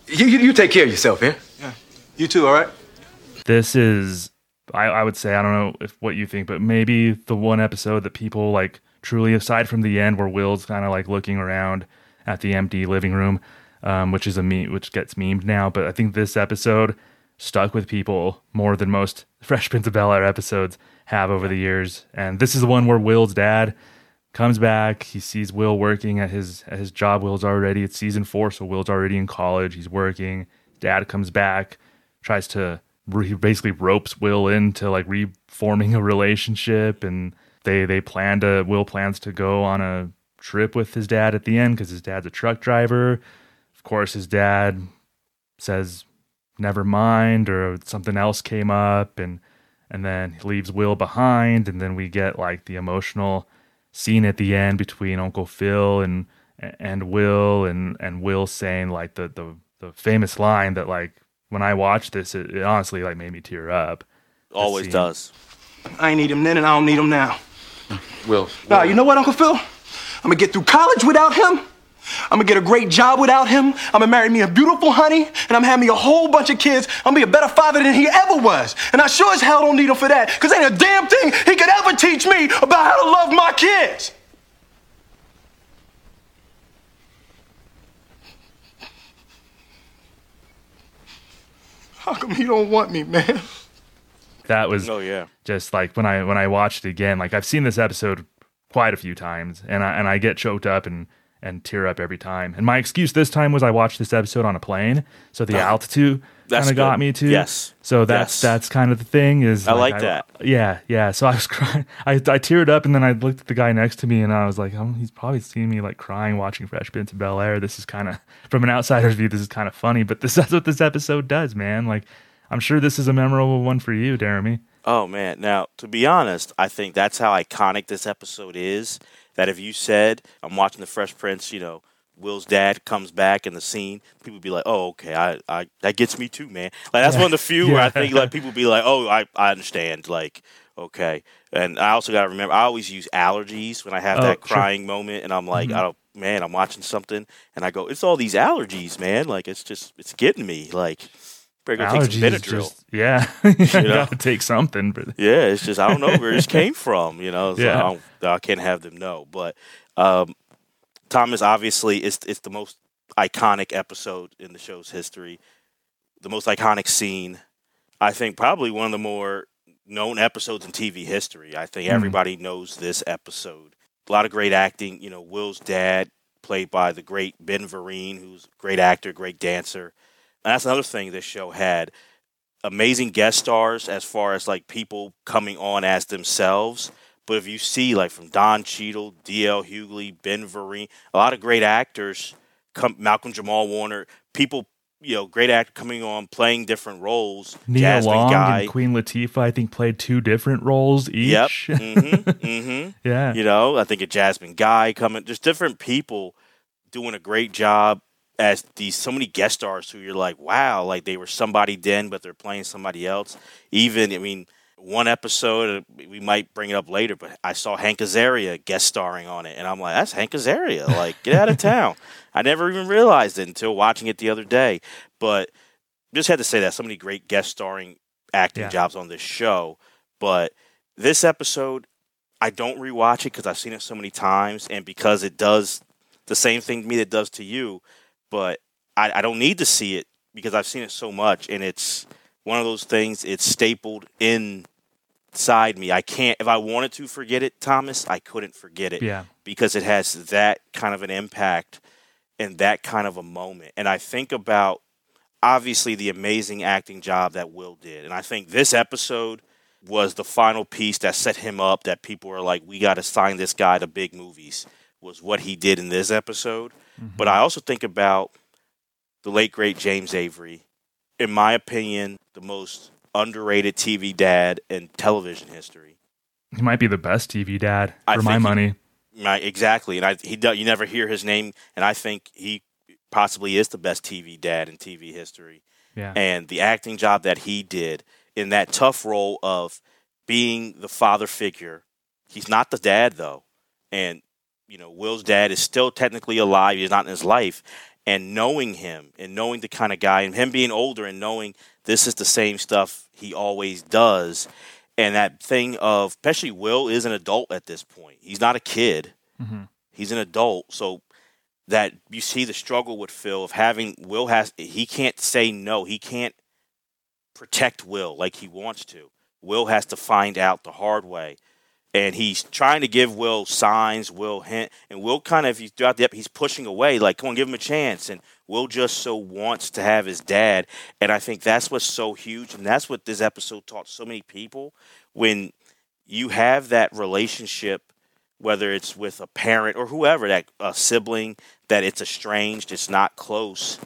Speaker 8: you, you, you take care of yourself here. Yeah.
Speaker 5: You too, all right?
Speaker 2: This is, I, I would say, I don't know if what you think, but maybe the one episode that people like truly, aside from the end where Will's kind of like looking around at the empty living room, um, which is a meme, which gets memed now. But I think this episode stuck with people more than most Fresh Prince of Bel Air episodes have over the years. And this is the one where Will's dad comes back. He sees Will working at his at his job. Will's already it's season four, so Will's already in college. He's working. Dad comes back, tries to he basically ropes Will into like reforming a relationship, and they they plan to Will plans to go on a trip with his dad at the end because his dad's a truck driver. Of course, his dad says never mind or something else came up and and then he leaves Will behind and then we get like the emotional scene at the end between Uncle Phil and and Will and and Will saying like the the the famous line that like when I watched this it, it honestly like made me tear up.
Speaker 1: Always
Speaker 2: scene.
Speaker 1: does.
Speaker 5: I need him then and I don't need him now.
Speaker 6: Will.
Speaker 5: Nah, you know what, Uncle Phil? I'm gonna get through college without him. I'm gonna get a great job without him. I'm gonna marry me a beautiful honey, and I'm having me a whole bunch of kids. I'm gonna be a better father than he ever was. And I sure as hell don't need him for that, because ain't a damn thing he could ever teach me about how to love my kids. How come he don't want me, man?
Speaker 2: That was
Speaker 1: Oh yeah.
Speaker 2: just like when I when I watched it again, like I've seen this episode quite a few times, and I and I get choked up and and tear up every time. And my excuse this time was I watched this episode on a plane, so the ah,
Speaker 1: altitude
Speaker 2: kind of got me too.
Speaker 1: Yes.
Speaker 2: So that's
Speaker 1: Yes.
Speaker 2: that's kind of the thing. Is
Speaker 1: I like that.
Speaker 2: Yeah, yeah. So I was crying. I I teared up, and then I looked at the guy next to me, and I was like, oh, he's probably seen me like crying watching Fresh Prince of Bel Air. This is kind of from an outsider's view, this is kind of funny, but this that's what this episode does, man. Like. I'm sure this is a memorable one for you, Jeremy.
Speaker 1: Oh man! Now, to be honest, I think that's how iconic this episode is. That if you said I'm watching the Fresh Prince, you know, Will's dad comes back in the scene, people would be like, "Oh, okay, I, I that gets me too, man." Like that's one of the few where I think like people be like, "Oh, I, I understand." Like, okay, and I also got to remember, I always use allergies when I have
Speaker 2: Oh,
Speaker 1: that
Speaker 2: sure.
Speaker 1: crying moment, and I'm like, mm-hmm. I don't, man, I'm watching something, and I go, "It's all these allergies, man. Like, it's just, it's getting me. Like, better go take some Benadryl."
Speaker 2: just yeah, you
Speaker 1: know?
Speaker 2: gotta take something. But
Speaker 1: Yeah, it's just I don't know where this came from. You know, it's
Speaker 2: Yeah.
Speaker 1: I, I can't have them know. But um, Thomas obviously is it's the most iconic episode in the show's history, the most iconic scene. I think probably one of the more known episodes in TV history. I think
Speaker 2: Mhm.
Speaker 1: everybody knows this episode. A lot of great acting. You know, Will's dad, played by the great Ben Vereen, who's a great actor, great dancer. And that's another thing this show had amazing guest stars as far as like people coming on as themselves. But if you see like from Don Cheadle, D.L. Hughley, Ben Vereen, a lot of great actors, come, Malcolm Jamal Warner, people, you know, great actor coming on playing different roles.
Speaker 2: Nia
Speaker 1: Jasmine
Speaker 2: Long
Speaker 1: Guy.
Speaker 2: and Queen Latifah, I think, played two different roles each.
Speaker 1: Yep. hmm hmm
Speaker 2: yeah.
Speaker 1: You know, I think a Jasmine Guy coming. just different people doing a great job as these so many guest stars who you're like, wow, like they were somebody then, but they're playing somebody else. Even, I mean, one episode we might bring it up later, but I saw Hank Azaria guest starring on it, and I'm like, that's Hank Azaria. Like, get out of town. I never even realized it until watching it the other day. But just had to say that so many great guest starring acting
Speaker 2: Yeah.
Speaker 1: jobs on this show. But this episode, I don't rewatch it because I've seen it so many times, and because it does the same thing to me that it does to you. But I, I don't need to see it because I've seen it so much, and it's one of those things. It's stapled inside me. I can't. If I wanted to forget it, Thomas, I couldn't forget it.
Speaker 2: Yeah.
Speaker 1: because it has that kind of an impact and that kind of a moment. And I think about obviously the amazing acting job that Will did, and I think this episode was the final piece that set him up. That people are like, we got to sign this guy to big movies. Was what he did in this episode. But I also think about the late great James Avery, in my opinion, the most underrated TV dad in television history.
Speaker 2: He might be the best TV dad
Speaker 1: I
Speaker 2: for my
Speaker 1: he-
Speaker 2: money.
Speaker 1: Right, exactly, and I he you never hear his name, and I think he possibly is the best TV dad in TV history.
Speaker 2: Yeah.
Speaker 1: And the acting job that he did in that tough role of being the father figure. He's not the dad though, and you know Will's dad is still technically alive. He's not in his life, and knowing him and knowing the kind of guy, and him being older and knowing this is the same stuff he always does, and that thing of especially Will is an adult at this point. He's not a kid. Mm-hmm. He's an adult, so that you see the struggle with Phil of having Will has he can't say no. He can't protect Will like he wants to. Will has to find out the hard way. And he's trying to give Will signs, Will hint, and Will kind of he's throughout the ep- he's pushing away, like, come on, give him a chance. And Will just so wants to have his dad. And I think that's what's so huge, and that's what this episode taught so many people. When you have that relationship whether it's with a parent or whoever that a sibling that it's estranged it's not close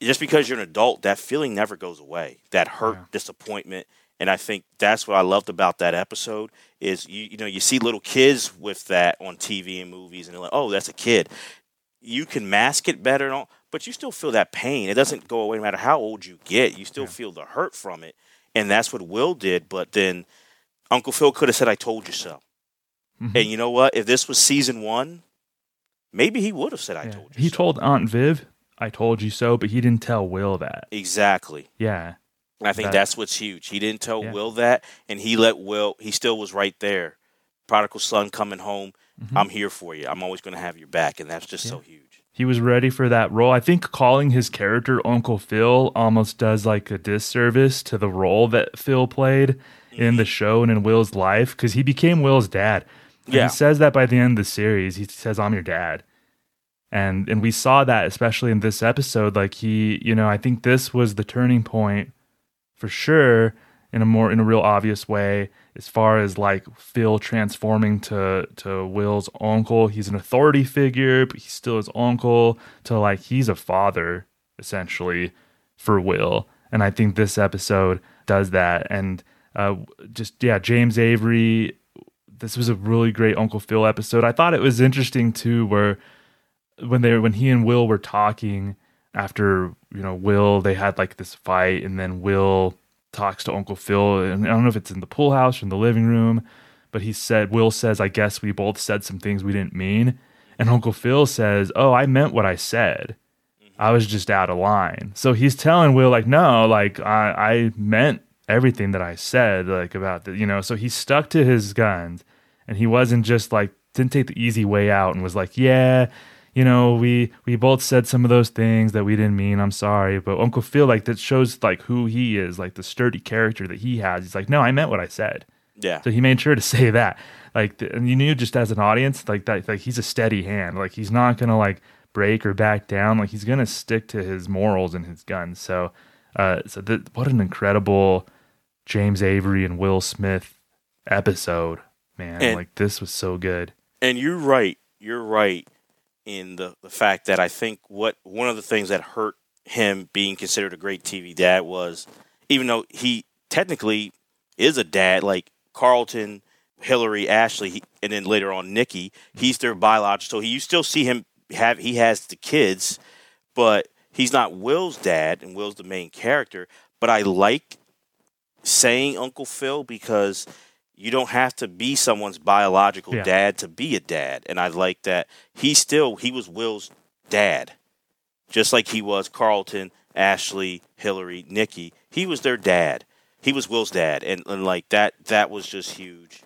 Speaker 1: just because you're an adult that feeling never goes away that hurt disappointment and i think that's what i loved about that episode is you you know you see little kids with that on tv and movies and they're like oh that's a kid you can mask it better and all, but you still feel that pain it doesn't go away no matter how old you get you still feel the hurt from it and that's what will did but then uncle phil could have said i told you so mm-hmm. and you know what? If this was season one, maybe he would have said, "I
Speaker 2: Yeah.
Speaker 1: told you."
Speaker 2: He
Speaker 1: so."
Speaker 2: told Aunt Viv, "I told you so," but he didn't tell Will that.
Speaker 1: exactly.
Speaker 2: Yeah.
Speaker 1: And I think
Speaker 2: That-
Speaker 1: that's what's huge. He didn't tell
Speaker 2: Yeah.
Speaker 1: Will that, and he let Will. He still was right there. Prodigal son coming home.
Speaker 2: Mm-hmm.
Speaker 1: I'm here for you. I'm always going to have your back, and that's just so huge.
Speaker 2: he was ready for that role. I think calling his character Uncle Phil almost does like a disservice to the role that Phil played in the show and in Will's life because he became Will's dad. And
Speaker 1: Yeah.
Speaker 2: He says that by the end of the series. He says, I'm your dad. And and we saw that especially in this episode. Like he, you know, I think this was the turning point for sure in a more in a real obvious way as far as like Phil transforming to to Will's uncle. He's an authority figure, but he's still his uncle. To like he's a father essentially for Will, and I think this episode does that. And uh, just yeah, James Avery. This was a really great Uncle Phil episode. I thought it was interesting too, where when they when he and Will were talking after you know Will they had like this fight and then Will talks to Uncle Phil and I don't know if it's in the pool house or in the living room but he said Will says I guess we both said some things we didn't mean. And Uncle Phil says oh I meant what I said. I was just out of line. So he's telling Will like no like I I meant everything that I said like about the you know. So he stuck to his guns and he wasn't just like didn't take the easy way out and was like yeah you know, we we both said some of those things that we didn't mean. I'm sorry, but Uncle Phil like that shows like who he is, like the sturdy character that he has. He's like, no, I meant what I said.
Speaker 1: Yeah.
Speaker 2: So he made sure to say that. Like, and you knew just as an audience, like that, like he's a steady hand. Like he's not gonna like break or back down. Like he's gonna stick to his morals and his guns. So, uh, so th- what an incredible James Avery and Will Smith episode, man.
Speaker 1: And-
Speaker 2: like this was so good.
Speaker 1: And you're right. You're right in the, the fact that I think what one of the things that hurt him being considered a great TV dad was even though he technically is a dad, like Carlton, Hillary, Ashley, he, and then later on Nikki, he's their biological. So you still see him have he has the kids, but he's not Will's dad, and Will's the main character. But I like saying Uncle Phil because you don't have to be someone's biological
Speaker 2: Yeah.
Speaker 1: dad to be a dad. And I like that he still he was Will's dad. Just like he was Carlton, Ashley, Hillary, Nikki. He was their dad. He was Will's dad. And, and like that that was just huge.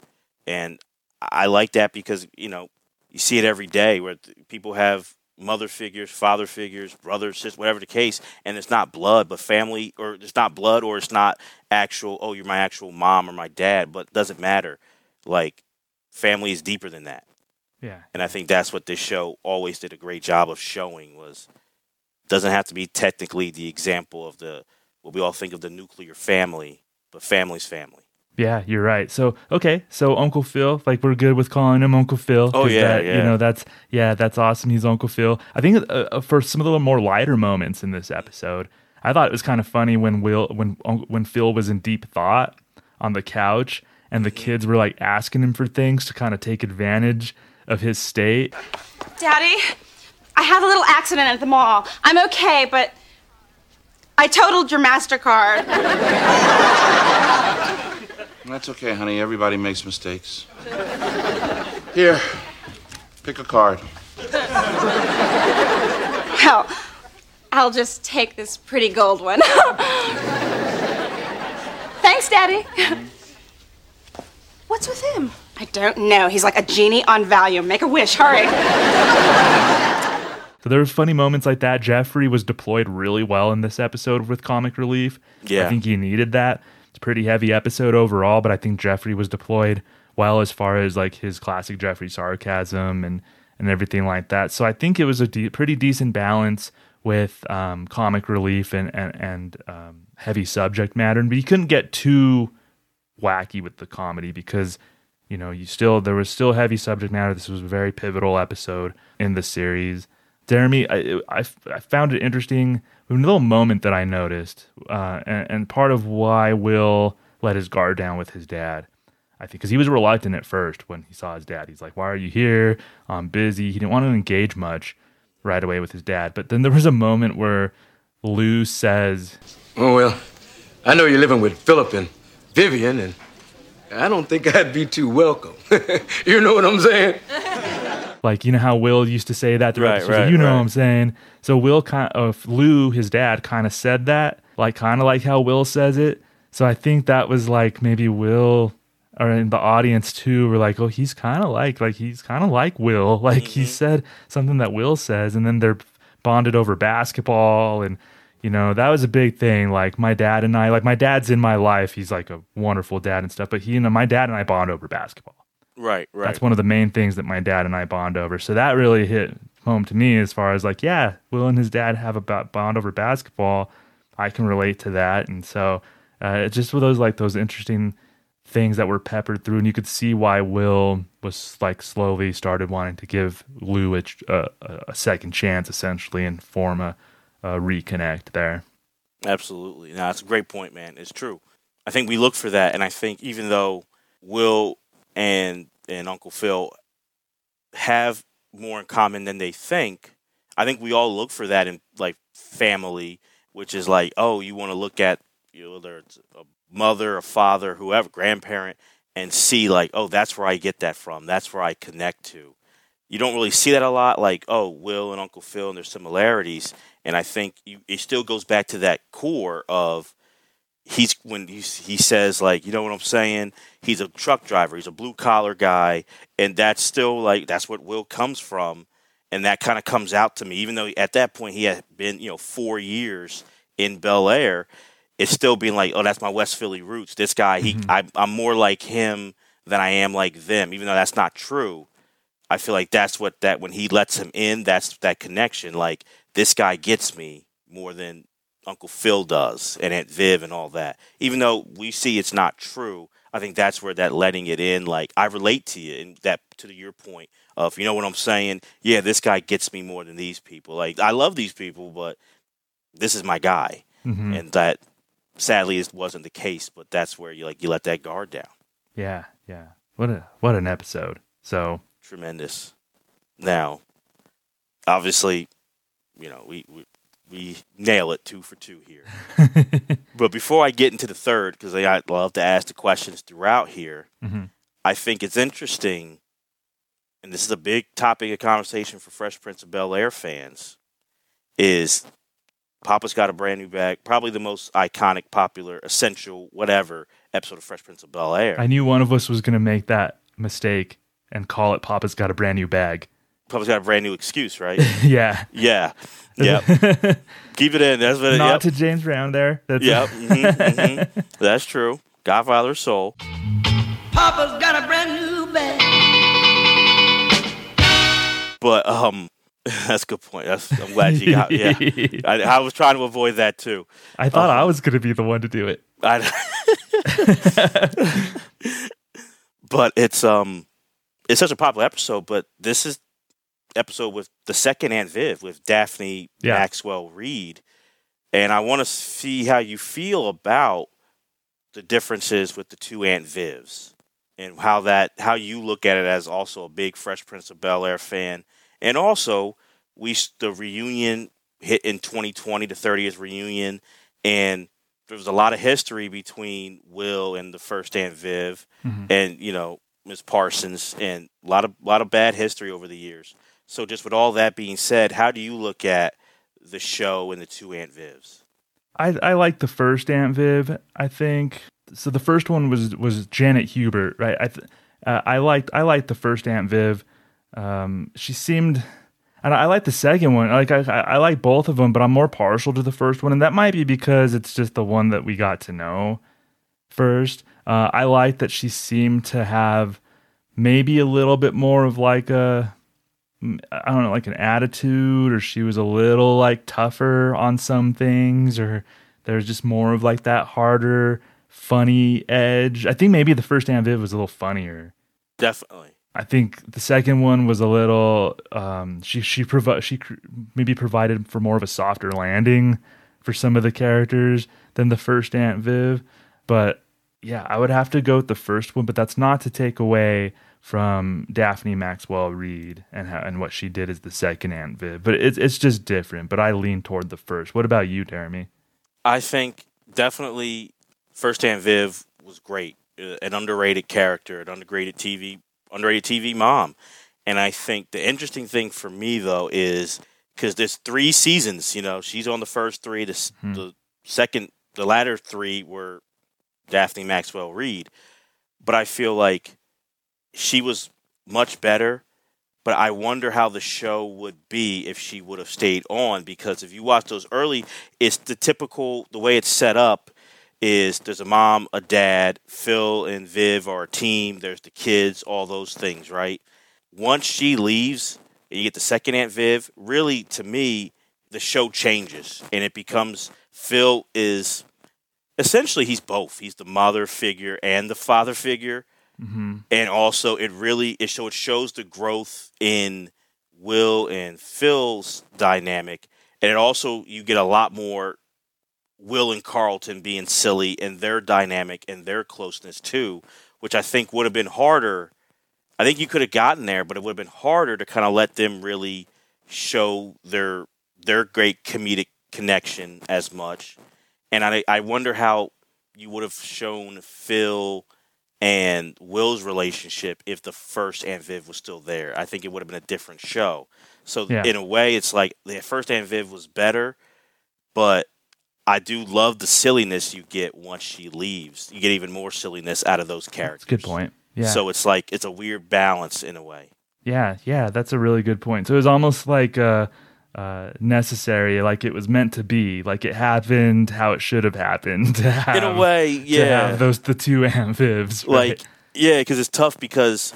Speaker 1: And I like that because, you know, you see it every day where people have mother figures, father figures, brothers, sisters, whatever the case, and it's not blood, but family, or it's not blood, or it's not actual. Oh, you're my actual mom or my dad, but it doesn't matter. Like family is deeper than that,
Speaker 2: Yeah.
Speaker 1: and I think that's what this show always did a great job of showing. Was doesn't have to be technically the example of the what we all think of the nuclear family, but family's family.
Speaker 2: Yeah, you're right. So okay, so Uncle Phil, like we're good with calling him Uncle Phil.
Speaker 1: Oh,
Speaker 2: 'cause
Speaker 1: yeah,
Speaker 2: that,
Speaker 1: yeah.
Speaker 2: You know that's yeah, that's awesome. He's Uncle Phil. I think uh, uh, for some of the more lighter moments in this episode, I thought it was kind of funny when Will when when Phil was in deep thought on the couch and the kids were like asking him for things to kind of take advantage of his state.
Speaker 9: Daddy, I had a little accident at the mall. I'm okay, but I totaled your MasterCard.
Speaker 6: That's okay, honey. Everybody makes mistakes. Here, pick a card.
Speaker 9: Well, I'll just take this pretty gold one. Thanks, Daddy. What's with him? I don't know. He's like a genie on Valium. Make a wish. Hurry.
Speaker 2: So there were funny moments like that. Jeffrey was deployed really well in this episode with comic relief.
Speaker 1: Yeah.
Speaker 2: I think he needed that. It's a pretty heavy episode overall, but I think Jeffrey was deployed well as far as like his classic Jeffrey sarcasm and and everything like that. So I think it was a de- pretty decent balance with um, comic relief and and, and um, heavy subject matter. But you couldn't get too wacky with the comedy because you know you still there was still heavy subject matter. This was a very pivotal episode in the series. Jeremy, I, I, I found it interesting. A little moment that I noticed, uh, and, and part of why Will let his guard down with his dad. I think because he was reluctant at first when he saw his dad. He's like, "Why are you here? I'm busy." He didn't want to engage much right away with his dad. But then there was a moment where Lou says,
Speaker 8: Oh, well, I know you're living with Philip and Vivian, and I don't think I'd be too welcome. you know what I'm saying?
Speaker 2: like you know how Will used to say that throughout
Speaker 1: Right,
Speaker 2: the season.
Speaker 1: right,
Speaker 2: you know
Speaker 1: right.
Speaker 2: what I'm saying. So Will kind of uh, Lou, his dad, kind of said that, like kind of like how Will says it. So I think that was like maybe Will or in the audience too were like, oh, he's kind of like like he's kind of like Will. Like he mm-hmm. said something that Will says, and then they're bonded over basketball and. You know, that was a big thing. Like my dad and I, like my dad's in my life. He's like a wonderful dad and stuff, but he, you know, my dad and I bond over basketball.
Speaker 1: Right, right.
Speaker 2: That's one of the main things that my dad and I bond over. So that really hit home to me as far as like, yeah, Will and his dad have a bond over basketball. I can relate to that, and so uh, it's just those like those interesting things that were peppered through, and you could see why Will was like slowly started wanting to give Lou a, a, a second chance, essentially, and form a, a reconnect there.
Speaker 1: Absolutely. No, that's a great point, man. It's true. I think we look for that, and I think even though Will and and Uncle Phil have more in common than they think, I think we all look for that in like family, which is like, oh, you want to look at you know, whether it's a mother, a father, whoever, grandparent, and see like, oh, that's where I get that from. That's where I connect to. You don't really see that a lot, like, oh, Will and Uncle Phil and their similarities. And I think you, it still goes back to that core of he's when he, he says like you know what i'm saying? He's a truck driver. He's a blue collar guy. And that's still like that's what will comes from. And that kind of comes out to me. Even though at that point he had been you know four years in bel air it's still being like oh that's my west philly roots. This guy he mm-hmm. I, i'm more like him than i am like them. Even though that's not true i feel like that's what that when he lets him in that's that connection. Like this guy gets me more than Uncle Phil does and Aunt Viv and all that. Even though we see it's not true, I think that's where that letting it in, like I relate to you, and that to your point of you know what I'm saying. Yeah, this guy gets me more than these people. Like I love these people, but this is my guy,
Speaker 2: Mhm.
Speaker 1: and that sadly it wasn't the case. But that's where you like you let that guard down.
Speaker 2: Yeah, yeah. What a what an episode. So
Speaker 1: Tremendous. Now, obviously, you know we. we we nail it two for two here. but before I get into the third, because I love to ask the questions throughout here,
Speaker 2: Mhm.
Speaker 1: I think it's interesting, and this is a big topic of conversation for Fresh Prince of Bel Air fans, is Papa's got a brand new bag, probably the most iconic, popular, essential, whatever episode of Fresh Prince of Bel Air.
Speaker 2: I knew one of us was going to make that mistake and call it Papa's Got a Brand New Bag.
Speaker 1: Public's got a brand new excuse, right?
Speaker 2: yeah.
Speaker 1: yeah. Yeah. Keep it in. That's what it
Speaker 2: Not
Speaker 1: yep.
Speaker 2: to James Brown there. That's
Speaker 1: Yep. mhm, mhm. That's true. Godfather Soul.
Speaker 10: Papa's got a brand new bag.
Speaker 1: But um, that's a good point. That's I'm glad you got. Yeah, I, I was trying to avoid that too.
Speaker 2: I thought I was going to be the one to do it.
Speaker 1: I, but it's um, it's such a popular episode. But this is episode with the second Aunt Viv with Daphne
Speaker 2: Yeah.
Speaker 1: Maxwell Reid, and I want to see how you feel about the differences with the two Aunt Vivs and how that how you look at it as also a big Fresh Prince of Bel Air fan, and also we the reunion hit in 2020, the 30th reunion, and there was a lot of history between Will and the first Aunt Viv, mm-hmm. and you know Miss Parsons, and a lot of lot of bad history over the years. So, just with all that being said, how do you look at the show and the two Aunt Vivs?
Speaker 2: I I like the first Aunt Viv. I think so. The first one was was Janet Hubert, right? I th- uh, I liked I liked the first Aunt Viv. Um, she seemed, and I like the second one. Like I I I like both of them, but I'm more partial to the first one, and that might be because it's just the one that we got to know first. Uh, I like that she seemed to have maybe a little bit more of like a I don't know, like an attitude, or she was a little like tougher on some things, or there's just more of like that harder, funny edge. I think maybe the first Aunt Viv was a little funnier.
Speaker 1: Definitely.
Speaker 2: I think the second one was a little. Um, she she provi- she cr- maybe provided for more of a softer landing for some of the characters than the first Aunt Viv, but yeah, I would have to go with the first one. But that's not to take away from Daphne Maxwell Reid and how, and what she did as the second Aunt Viv. But it's it's just different. But I lean toward the first. What about you, Jeremy?
Speaker 1: I think definitely First Aunt Viv was great, uh, an underrated character, an underrated TV, underrated TV mom. And I think the interesting thing for me though is because there's three seasons. You know, she's on the first three. The, s the second, the latter three were Daphne Maxwell Reed. But I feel like she was much better. But I wonder how the show would be if she would have stayed on because if you watch those early, it's the typical the way it's set up is there's a mom, a dad, Phil and Viv are a team, there's the kids, all those things, right? Once she leaves and you get the second Aunt Viv, really to me, the show changes and it becomes Phil is essentially he's both. He's the mother figure and the father figure Mm-hmm. and also it really it show it shows the growth in Will and Phil's dynamic, and it also you get a lot more Will and Carlton being silly and their dynamic and their closeness too, which I think would have been harder. I think you could have gotten there, but it would have been harder to kind of let them really show their their great comedic connection as much. And I I wonder how you would have shown Phil and Will's relationship if the first Aunt Viv was still there. I think it would have been a different show. So
Speaker 2: Yeah.
Speaker 1: in a way, it's like the first Aunt Viv was better, but I do love the silliness you get once she leaves. You get even more silliness out of those characters.
Speaker 2: Good point. Yeah.
Speaker 1: So it's like it's a weird balance in a way.
Speaker 2: Yeah, yeah, that's a really good point. So it was almost like uh, uh, necessary, like it was meant to be, like it happened how it should have happened. Have,
Speaker 1: in a way,
Speaker 2: to
Speaker 1: yeah.
Speaker 2: have those the two Aunt Vivs, right?
Speaker 1: like yeah because it's tough because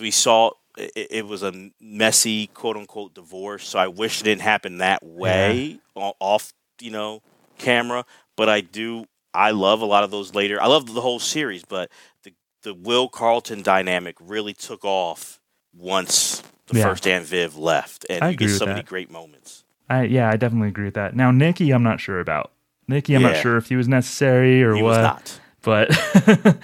Speaker 1: we saw it, it was a messy quote unquote divorce so i wish it didn't happen that way o- off you know camera but i do i love a lot of those later i love the whole series but the the will carlton dynamic really took off once the
Speaker 2: Yeah.
Speaker 1: first Aunt Viv left and
Speaker 2: I
Speaker 1: you get so many great moments
Speaker 2: I yeah, I definitely agree with that. Now Nikki, I'm not sure about. Nikki, I'm not sure if he was necessary or
Speaker 1: He
Speaker 2: what.
Speaker 1: was not.
Speaker 2: But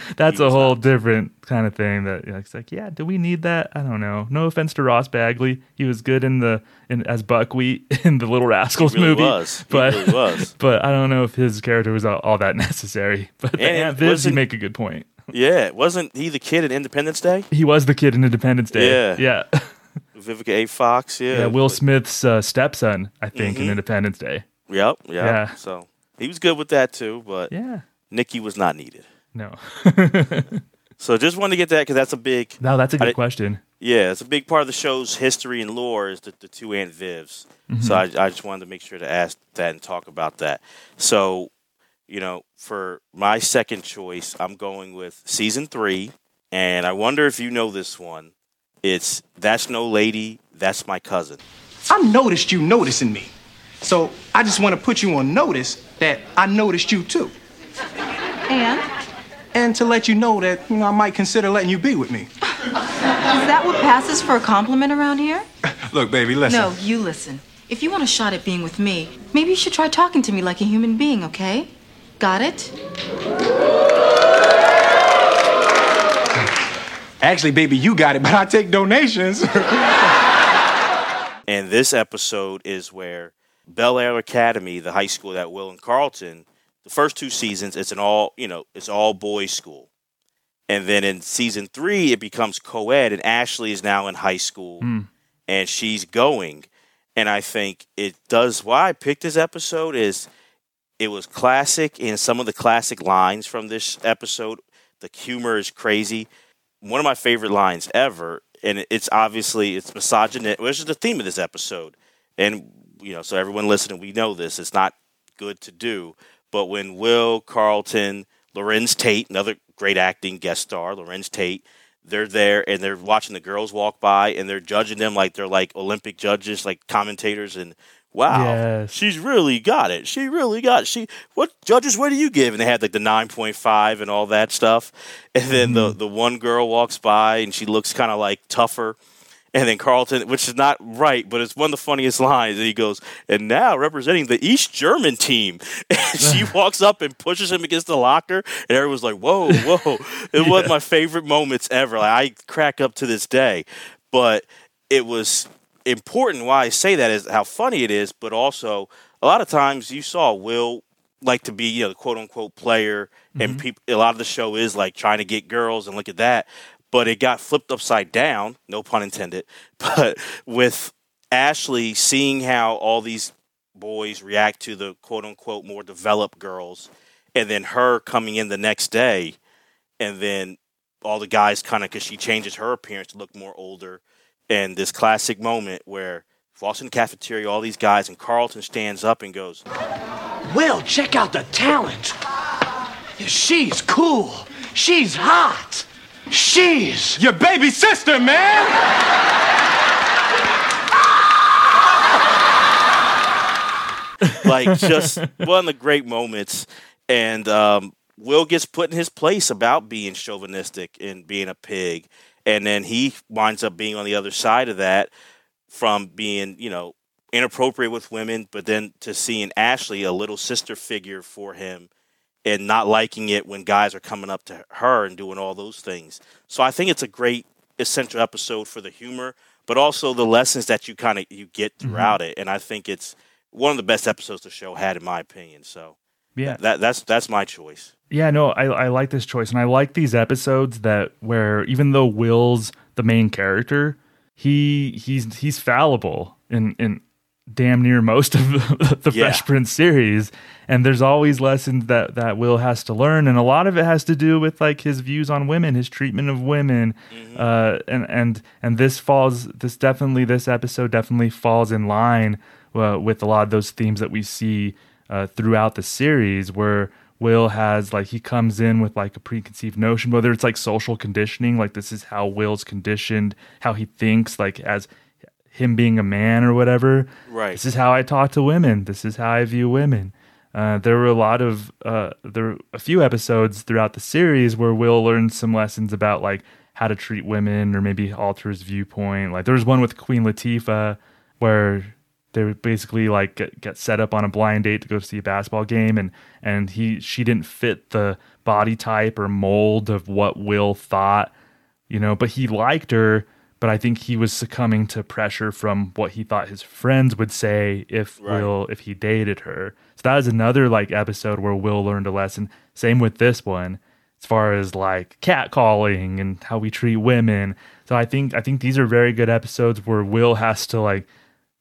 Speaker 2: that's a whole different kind of thing. That you know, it's like, yeah, do we need that? I don't know. No offense to Ross Bagley, he was good in the in as Buckwheat in the Little Rascals
Speaker 1: really
Speaker 2: movie.
Speaker 1: was. He
Speaker 2: But
Speaker 1: really was.
Speaker 2: but I don't know if his character was all, all that necessary. But the
Speaker 1: And it
Speaker 2: Aunt you make a good point.
Speaker 1: yeah wasn't he the kid in independence day
Speaker 2: He was the kid in Independence Day.
Speaker 1: Yeah.
Speaker 2: yeah,
Speaker 1: vivica a fox yeah
Speaker 2: yeah. Will Smith's uh, stepson, I think, in
Speaker 1: Mhm.
Speaker 2: Independence Day.
Speaker 1: Yep, yep.
Speaker 2: Yeah.
Speaker 1: So he was good with that too, but
Speaker 2: Yeah.
Speaker 1: Nikki was not needed.
Speaker 2: No.
Speaker 1: So just wanted to get that because that's a big.
Speaker 2: No, that's a good
Speaker 1: did-
Speaker 2: question.
Speaker 1: Yeah, it's a big part of the show's history and lore is the, the two Aunt Vivs. So I, I just wanted to make sure to ask that and talk about that. So, you know, for my second choice, I'm going with season three, and I wonder if you know this one. It's That's No Lady, That's My Cousin.
Speaker 5: I noticed you noticing me. So I just want to put you on notice that I noticed you too.
Speaker 11: And?
Speaker 5: And to let you know that, you know, I might consider letting you be with me.
Speaker 11: Is that what passes for a compliment around here?
Speaker 5: Look, baby, listen.
Speaker 11: No, you listen. If you want a shot at being with me, maybe you should try talking to me like a human being, okay? Got it?
Speaker 5: Actually, baby, you got it, but I take donations.
Speaker 1: And this episode is where Bel Air Academy, the high school that Will and Carlton, the first two seasons, it's an all you know, it's all boys school. And then in season three, it becomes co-ed, and Ashley is now in high school, hmm. and she's going. And I think it does. Why I picked this episode is it was classic in some of the classic lines from this episode. The humor is crazy. One of my favorite lines ever, and it's obviously it's misogynistic, which is the theme of this episode. And you know, so everyone listening, we know this. It's not good to do. But when Will Carlton, Larenz Tate, another great acting guest star, Larenz Tate, they're there and they're watching the girls walk by and they're judging them like they're like Olympic judges, like commentators, and wow,
Speaker 2: Yes.
Speaker 1: she's really got it. She really got it. She what judges? What do you give? And they had like the nine point five and all that stuff. And then the mm-hmm. the one girl walks by and she looks kind of like tougher. And then Carlton, which is not right, but it's one of the funniest lines. And he goes, and now representing the East German team. And she walks up and pushes him against the locker. And everyone's like, whoa, whoa. It was my favorite moments ever. Like, I crack up to this day. But it was important. Why I say that is how funny it is, but also a lot of times you saw Will like to be, you know, the quote unquote player, and mm-hmm. people. A lot of the show is like trying to get girls, and look at that. But it got flipped upside down, no pun intended. But with Ashley seeing how all these boys react to the quote unquote more developed girls, and then her coming in the next day, and then all the guys kind of because she changes her appearance to look more older, and this classic moment where Boston cafeteria, all these guys, and Carlton stands up and goes,
Speaker 5: Will, check out the talent. She's cool. She's hot. She's your baby sister, man.
Speaker 1: like just one of the great moments. And um, Will gets put in his place about being chauvinistic and being a pig, and then he winds up being on the other side of that from being, you know, inappropriate with women, but then to seeing Ashley, a little sister figure for him, and not liking it when guys are coming up to her and doing all those things. So I think it's a great essential episode for the humor, but also the lessons that you kind of you get mm-hmm. throughout it. And I think it's one of the best episodes the show had, in my opinion. So
Speaker 2: Yeah.
Speaker 1: that that's that's my choice.
Speaker 2: Yeah, no, I, I like this choice, and I like these episodes that where even though Will's the main character, he he's he's fallible in in damn near most of the, the
Speaker 1: Yeah.
Speaker 2: Fresh Prince series, and there's always lessons that that Will has to learn, and a lot of it has to do with like his views on women, his treatment of women, uh, and and and this falls this definitely this episode definitely falls in line uh, with a lot of those themes that we see uh, throughout the series where Will has like he comes in with like a preconceived notion, whether it's like social conditioning, like this is how Will's conditioned, how he thinks, like as him being a man or whatever.
Speaker 1: Right.
Speaker 2: This is how I talk to women. This is how I view women. Uh, there were a lot of uh, there were a few episodes throughout the series where Will learned some lessons about like how to treat women or maybe alter his viewpoint. Like there was one with Queen Latifah where they would basically like get, get set up on a blind date to go see a basketball game and and he she didn't fit the body type or mold of what Will thought, you know, but he liked her, but I think he was succumbing to pressure from what he thought his friends would say if
Speaker 1: Right.
Speaker 2: Will if he dated her. So that is another like episode where Will learned a lesson. Same with this one as far as like catcalling and how we treat women. So I think I think these are very good episodes where Will has to like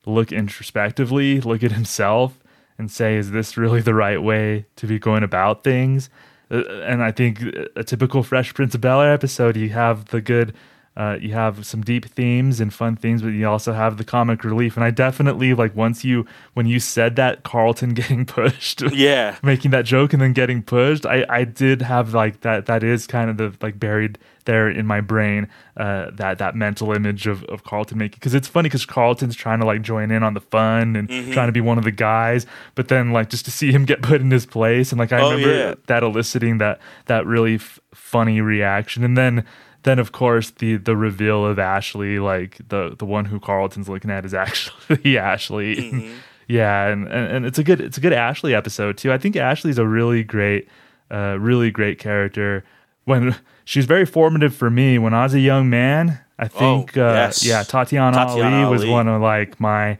Speaker 2: look introspectively, look at himself and say is this really the right way to be going about things? Uh, and I think a typical Fresh Prince of Bel-Air episode you have the good uh, you have some deep themes and fun themes, but you also have the comic relief. And I definitely like once you when you said that Carlton getting pushed,
Speaker 1: Yeah.
Speaker 2: making that joke and then getting pushed, I I did have like that. That is kind of the like buried there in my brain uh, that that mental image of, of Carlton making because it's funny because Carlton's trying to like join in on the fun and
Speaker 1: Mhm.
Speaker 2: trying to be one of the guys, but then like just to see him get put in his place and like I
Speaker 1: Oh,
Speaker 2: remember
Speaker 1: yeah.
Speaker 2: that eliciting that that really f- funny reaction and then then of course the the reveal of Ashley like the the one who Carlton's looking at is actually Ashley.
Speaker 1: Mm-hmm.
Speaker 2: yeah, and, and and it's a good it's a good Ashley episode too. I think Ashley's a really great uh really great character when she's very formative for me when I was a young man. I think uh
Speaker 1: Oh, yes.
Speaker 2: yeah, Tatyana,
Speaker 1: Tatyana
Speaker 2: Ali was one of like my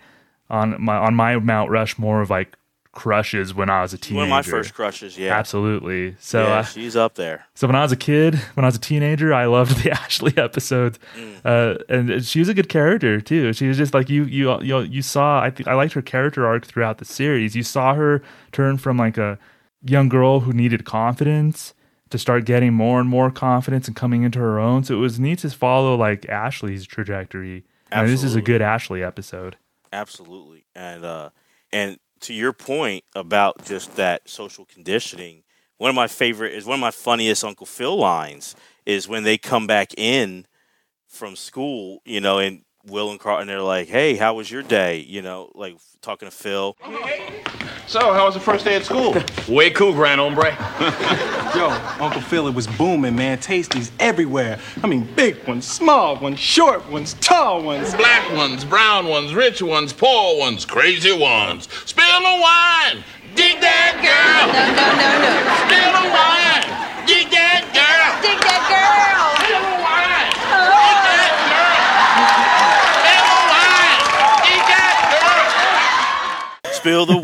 Speaker 2: on my on my Mount Rushmore of like crushes when I was a teenager.
Speaker 1: One of my first crushes. Yeah.
Speaker 2: Absolutely. So
Speaker 1: yeah,
Speaker 2: uh,
Speaker 1: she's up there.
Speaker 2: so when I was a kid, when I was a teenager, I loved the Ashley episodes,
Speaker 1: Mm.
Speaker 2: uh, and she was a good character too. She was just like you, you, you, you saw. I think I liked her character arc throughout the series. You saw her turn from like a young girl who needed confidence to start getting more and more confidence and coming into her own. So it was neat to follow like Ashley's trajectory. And this is a good Ashley episode.
Speaker 1: Absolutely. And uh and to your point about just that social conditioning, one of my favorite is one of my funniest Uncle Phil lines is when they come back in from school, you know, and Will and Carl and they're like, Hey, how was your day? You know, like talking to Phil.
Speaker 5: So, how was the first day at school?
Speaker 12: Way cool, grand hombre.
Speaker 5: Yo, Uncle Phil, it was booming, man. Tasties everywhere. I mean, big ones, small ones, short ones, tall ones.
Speaker 13: Black ones, brown ones, rich ones, poor ones, crazy ones. Spill the wine. Dig that girl.
Speaker 9: No, no, no, no.
Speaker 13: Spill the wine. Dig that girl.
Speaker 9: Dig that girl.
Speaker 13: Spill the wine. Oh. Dig that girl. Spill the wine. Dig that girl.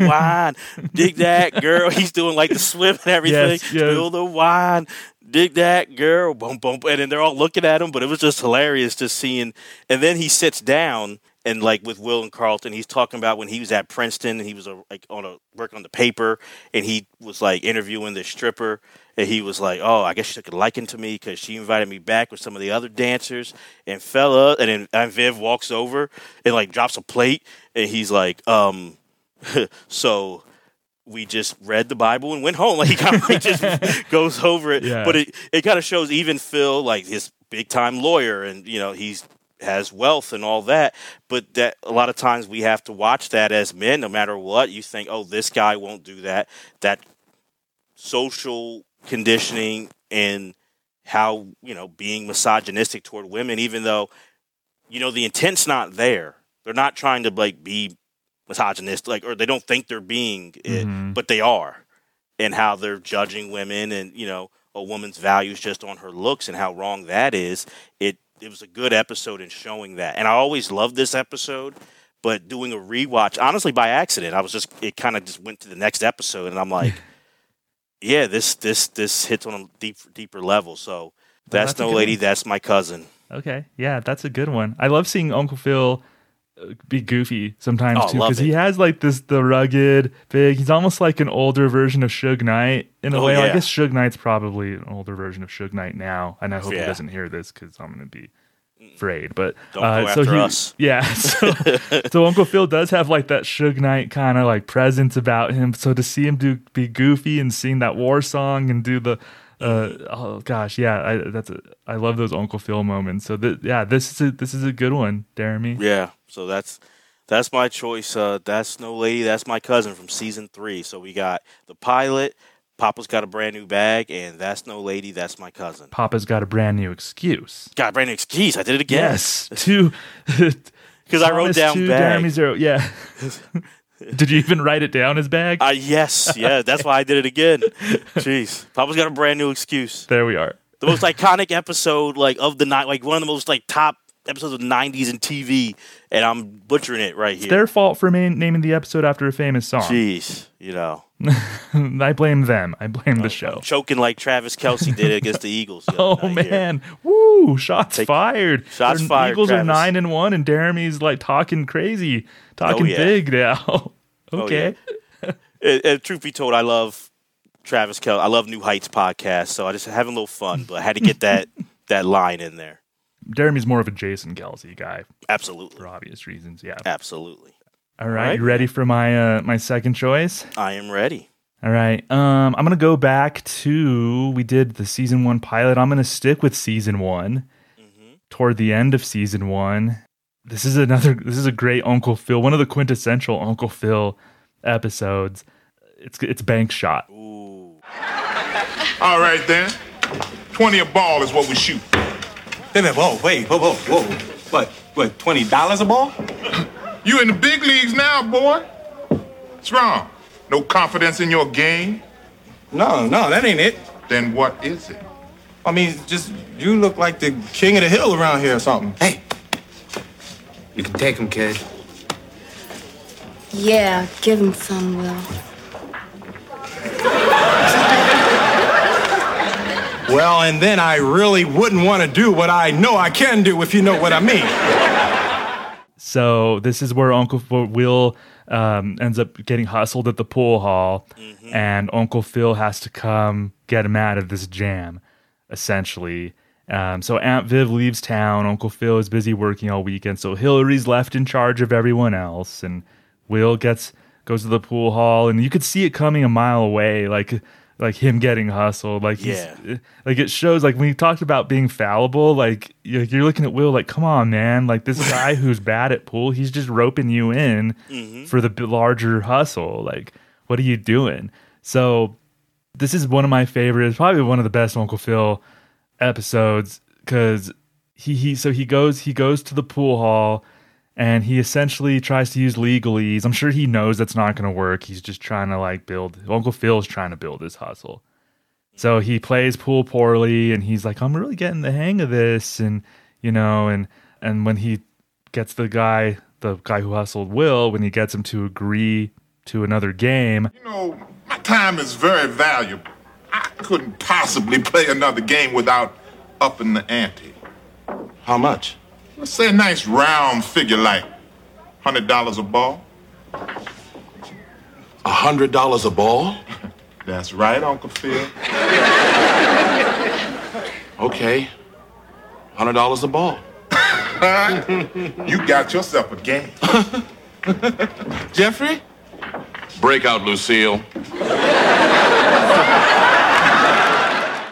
Speaker 1: Spill the wine. Dig that girl. He's doing like the swim and everything.
Speaker 2: Yes, yes.
Speaker 1: Spill the wine. Dig that girl. Boom, boom. And then they're all looking at him, but it was just hilarious just seeing. And then he sits down and like with Will and Carlton, he's talking about when he was at Princeton and he was a, like on a working on the paper and he was like interviewing the stripper and he was like, "Oh, I guess she took a liking to me because she invited me back with some of the other dancers." And fella, and then Viv walks over and like drops a plate and he's like, "Um." so we just read the Bible and went home. Like he kind of like just goes over it,
Speaker 2: Yeah.
Speaker 1: but it it kind of shows even Phil like his big time lawyer, and you know he's has wealth and all that. But that a lot of times we have to watch that as men, no matter what. You think, oh, this guy won't do that. That social conditioning and how you know being misogynistic toward women, even though you know the intent's not there. They're not trying to like be misogynist, like or they don't think they're being it,
Speaker 2: Mhm.
Speaker 1: but they are, and how they're judging women and you know a woman's values just on her looks and how wrong that is. It it was a good episode in showing that, and I always loved this episode. But doing a rewatch, honestly, by accident, I was just it kind of just went to the next episode, and I'm like, yeah, this this this hits on a deep deeper level. So that's,
Speaker 2: that's
Speaker 1: no lady,
Speaker 2: one.
Speaker 1: that's my cousin.
Speaker 2: Okay, yeah, that's a good one. I love seeing Uncle Phil be goofy sometimes
Speaker 1: Oh,
Speaker 2: too because he has like this the rugged big. He's almost like an older version of Suge Knight in a
Speaker 1: Oh,
Speaker 2: way. I guess Suge Knight's probably an older version of Suge Knight now, and I hope he doesn't hear this because I'm gonna be afraid. But
Speaker 1: Don't
Speaker 2: uh, so he,
Speaker 1: us.
Speaker 2: yeah, so, so Uncle Phil does have like that Suge Knight kind of like presence about him. So to see him do be goofy and sing that war song and do the uh, oh gosh, yeah, I, that's a, I love those Uncle Phil moments. So th- yeah, this is a, this is a good one, Jeremy.
Speaker 1: Yeah, so that's that's my choice. Uh, that's no lady. That's my cousin from season three. So we got the pilot. Papa's got a brand new bag, and that's no lady. That's my cousin.
Speaker 2: Papa's got a brand new excuse.
Speaker 1: Got a brand new excuse. I did it again.
Speaker 2: Yes, two.
Speaker 1: because I wrote down
Speaker 2: two,
Speaker 1: bag.
Speaker 2: Jeremy zero. Yeah. Did you even write it down? His bag.
Speaker 1: Uh, yes, yeah, that's why I did it again. Jeez, Papa's got a brand new excuse.
Speaker 2: there we are.
Speaker 1: The most iconic episode, like of the night, like one of the most like top episodes of the '90s in TV, and I'm butchering it right
Speaker 2: It's
Speaker 1: here.
Speaker 2: their fault for naming the episode after a famous song.
Speaker 1: Jeez, you know,
Speaker 2: I blame them. I blame the oh, show.
Speaker 1: choking like Travis Kelce did against the Eagles. the
Speaker 2: Oh
Speaker 1: night here.
Speaker 2: man! Woo! Shots
Speaker 1: Take-
Speaker 2: fired.
Speaker 1: Shots
Speaker 2: Their
Speaker 1: fired,
Speaker 2: Eagles are nine and one, and Jeremy's like talking crazy, talking
Speaker 1: Oh, yeah.
Speaker 2: big now.
Speaker 1: Oh,
Speaker 2: okay.
Speaker 1: And, and truth be told, I love Travis Kelce. I love New Heights podcast, so I just having a little fun, but I had to get that that line in there.
Speaker 2: Jeremy's more of a Jason Kelce guy
Speaker 1: Absolutely.
Speaker 2: for obvious reasons. Yeah.
Speaker 1: Absolutely.
Speaker 2: All right,
Speaker 1: right.
Speaker 2: you ready for my uh, my second choice?
Speaker 1: I am ready.
Speaker 2: All right. Um, I'm gonna go back to we did the season one pilot. I'm gonna stick with season one. Toward the end of season one, this is another. This is a great Uncle Phil. One of the quintessential Uncle Phil episodes. It's it's bank shot.
Speaker 13: All right then. 20 a ball is what we shoot.
Speaker 5: Wait, wait, whoa, wait, whoa, whoa, whoa. What, what, $20 a ball?
Speaker 13: You in the big leagues now, boy. What's wrong? No confidence in your game?
Speaker 5: No, no, that ain't it.
Speaker 13: Then what is it?
Speaker 5: I mean, just you look like the king of the hill around here or something. Hey,
Speaker 12: You can take him, kid.
Speaker 14: Yeah, give him some, Will.
Speaker 5: well, and then I really wouldn't want to do what I know I can do, if you know what I mean.
Speaker 2: So this is where Uncle Phil Will um, ends up getting hustled at the pool hall, and Uncle Phil has to come get him out of this jam, essentially. Um, so Aunt Viv leaves town. Uncle Phil is busy working all weekend, so Hillary's left in charge of everyone else, and Will gets goes to the pool hall, and you could see it coming a mile away, like like him getting hustled. Like he's,
Speaker 1: Yeah.
Speaker 2: Eh, like it shows. Like when you talked about being fallible, like you're, you're looking at Will, like come on, man, like this guy who's bad at pool, he's just roping you in mm-hmm. for the larger hustle. Like what are you doing? So this is one of my favorites, probably one of the best Uncle Phil episodes because he he so he goes he goes to the pool hall and he essentially tries to use legalese. I'm sure he knows that's not going to work. He's just trying to like build. Uncle Phil's trying to build his hustle. So he plays pool poorly, and he's like, "I'm really getting the hang of this," and you know, and and when he gets the guy, the guy who hustled Will, when he gets him to agree to another game,
Speaker 13: You know, my time is very valuable. I couldn't possibly play another game without upping the ante.
Speaker 6: How much?
Speaker 13: Let's say a nice round figure like $100 a ball.
Speaker 6: A hundred dollars a ball?
Speaker 13: That's right, Uncle Phil.
Speaker 6: Okay. Hundred dollars a ball.
Speaker 13: you got yourself a game.
Speaker 6: Jeffrey?
Speaker 15: Break out, Lucille.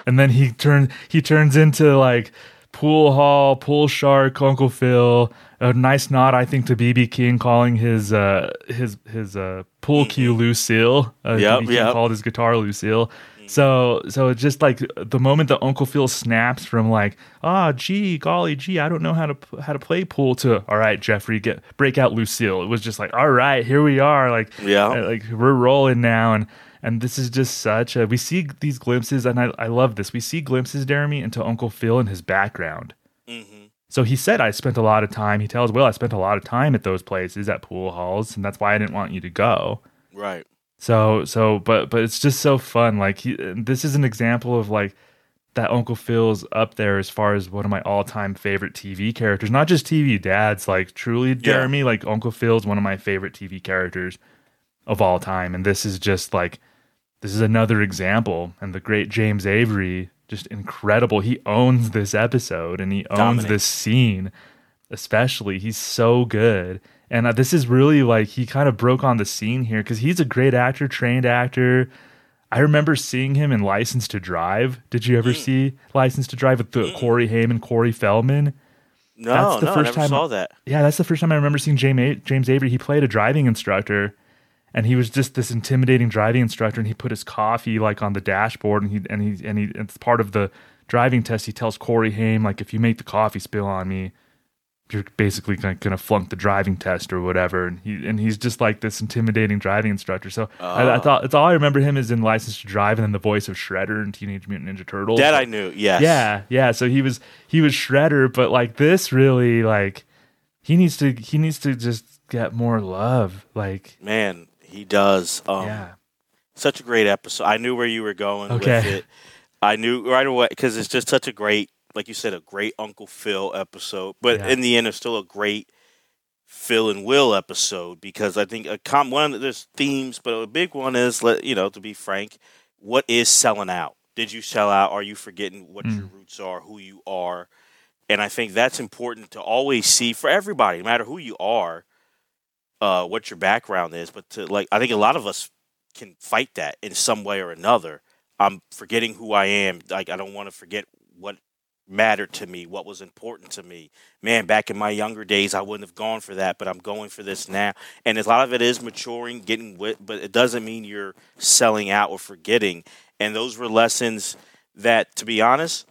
Speaker 2: and then he turns he turns into like pool hall pool shark uncle phil a nice nod i think to bb king calling his uh his his uh pool cue lucille uh,
Speaker 1: Yep,
Speaker 2: BB King called his guitar lucille. So so it's just like the moment that uncle phil snaps from like ah gee golly gee i don't know how to how to play pool to all right jeffrey get break out lucille. It was just like all right here we are like
Speaker 1: Yeah.
Speaker 2: uh, like we're rolling now and and this is just such a we see these glimpses and I, I love this. We see glimpses jeremy into uncle phil and his background. Mm-hmm. So he said i spent a lot of time he tells will i spent a lot of time at those places at pool halls and that's why i didn't want you to go.
Speaker 1: Right.
Speaker 2: so so but but it's just so fun. Like he, this is an example of like that uncle phil's up there as far as one of my all-time favorite tv characters. Not just tv dads like truly jeremy like uncle phil's one of my favorite tv characters of all time. And this is just like this is another example and the great james avery just incredible. He owns this episode and he owns this scene especially. He's so good. And uh, this is really like he kind of broke on the scene here because he's a great actor trained actor. I remember seeing him in license to drive. Did you ever
Speaker 1: Mm.
Speaker 2: see license to drive with the corey Haim corey feldman?
Speaker 1: No, no, I never saw that.
Speaker 2: yeah, that's the first time I remember seeing James, James Avery. He played a driving instructor, and he was just this intimidating driving instructor. And he put his coffee like on the dashboard, and he and he and he. It's part of the driving test. He tells Corey Haim like, if you make the coffee spill on me, you're basically gonna, gonna flunk the driving test or whatever. And he and he's just like this intimidating driving instructor. So I, I
Speaker 1: Oh.
Speaker 2: thought it's all I remember him is in License to Drive, and then the voice of Shredder in Teenage Mutant Ninja Turtles.
Speaker 1: That I knew, yes.
Speaker 2: Yeah, yeah. So he was he was Shredder, but like this really like he needs to he needs to just get more love. Like
Speaker 1: Man, he does. Um,
Speaker 2: Yeah.
Speaker 1: Such a great episode. I knew where you were going with it. I knew right away because it's just such a great, like you said, a great Uncle Phil episode. But
Speaker 2: Yeah.
Speaker 1: in the end, it's still a great Phil and Will episode because I think a com- one of there's themes, but a big one is let you know to be frank, what is selling out? Did you sell out? Are you forgetting what
Speaker 2: Mm.
Speaker 1: your roots are, who you are? And I think that's important to always see for everybody, no matter who you are, uh, what your background is. But to like, I think a lot of us can fight that in some way or another. I'm forgetting who I am. Like, I don't want to forget what mattered to me, what was important to me. Man, back in my younger days, I wouldn't have gone for that, but I'm going for this now. And a lot of it is maturing, getting wit, but it doesn't mean you're selling out or forgetting. And those were lessons that, to be honest,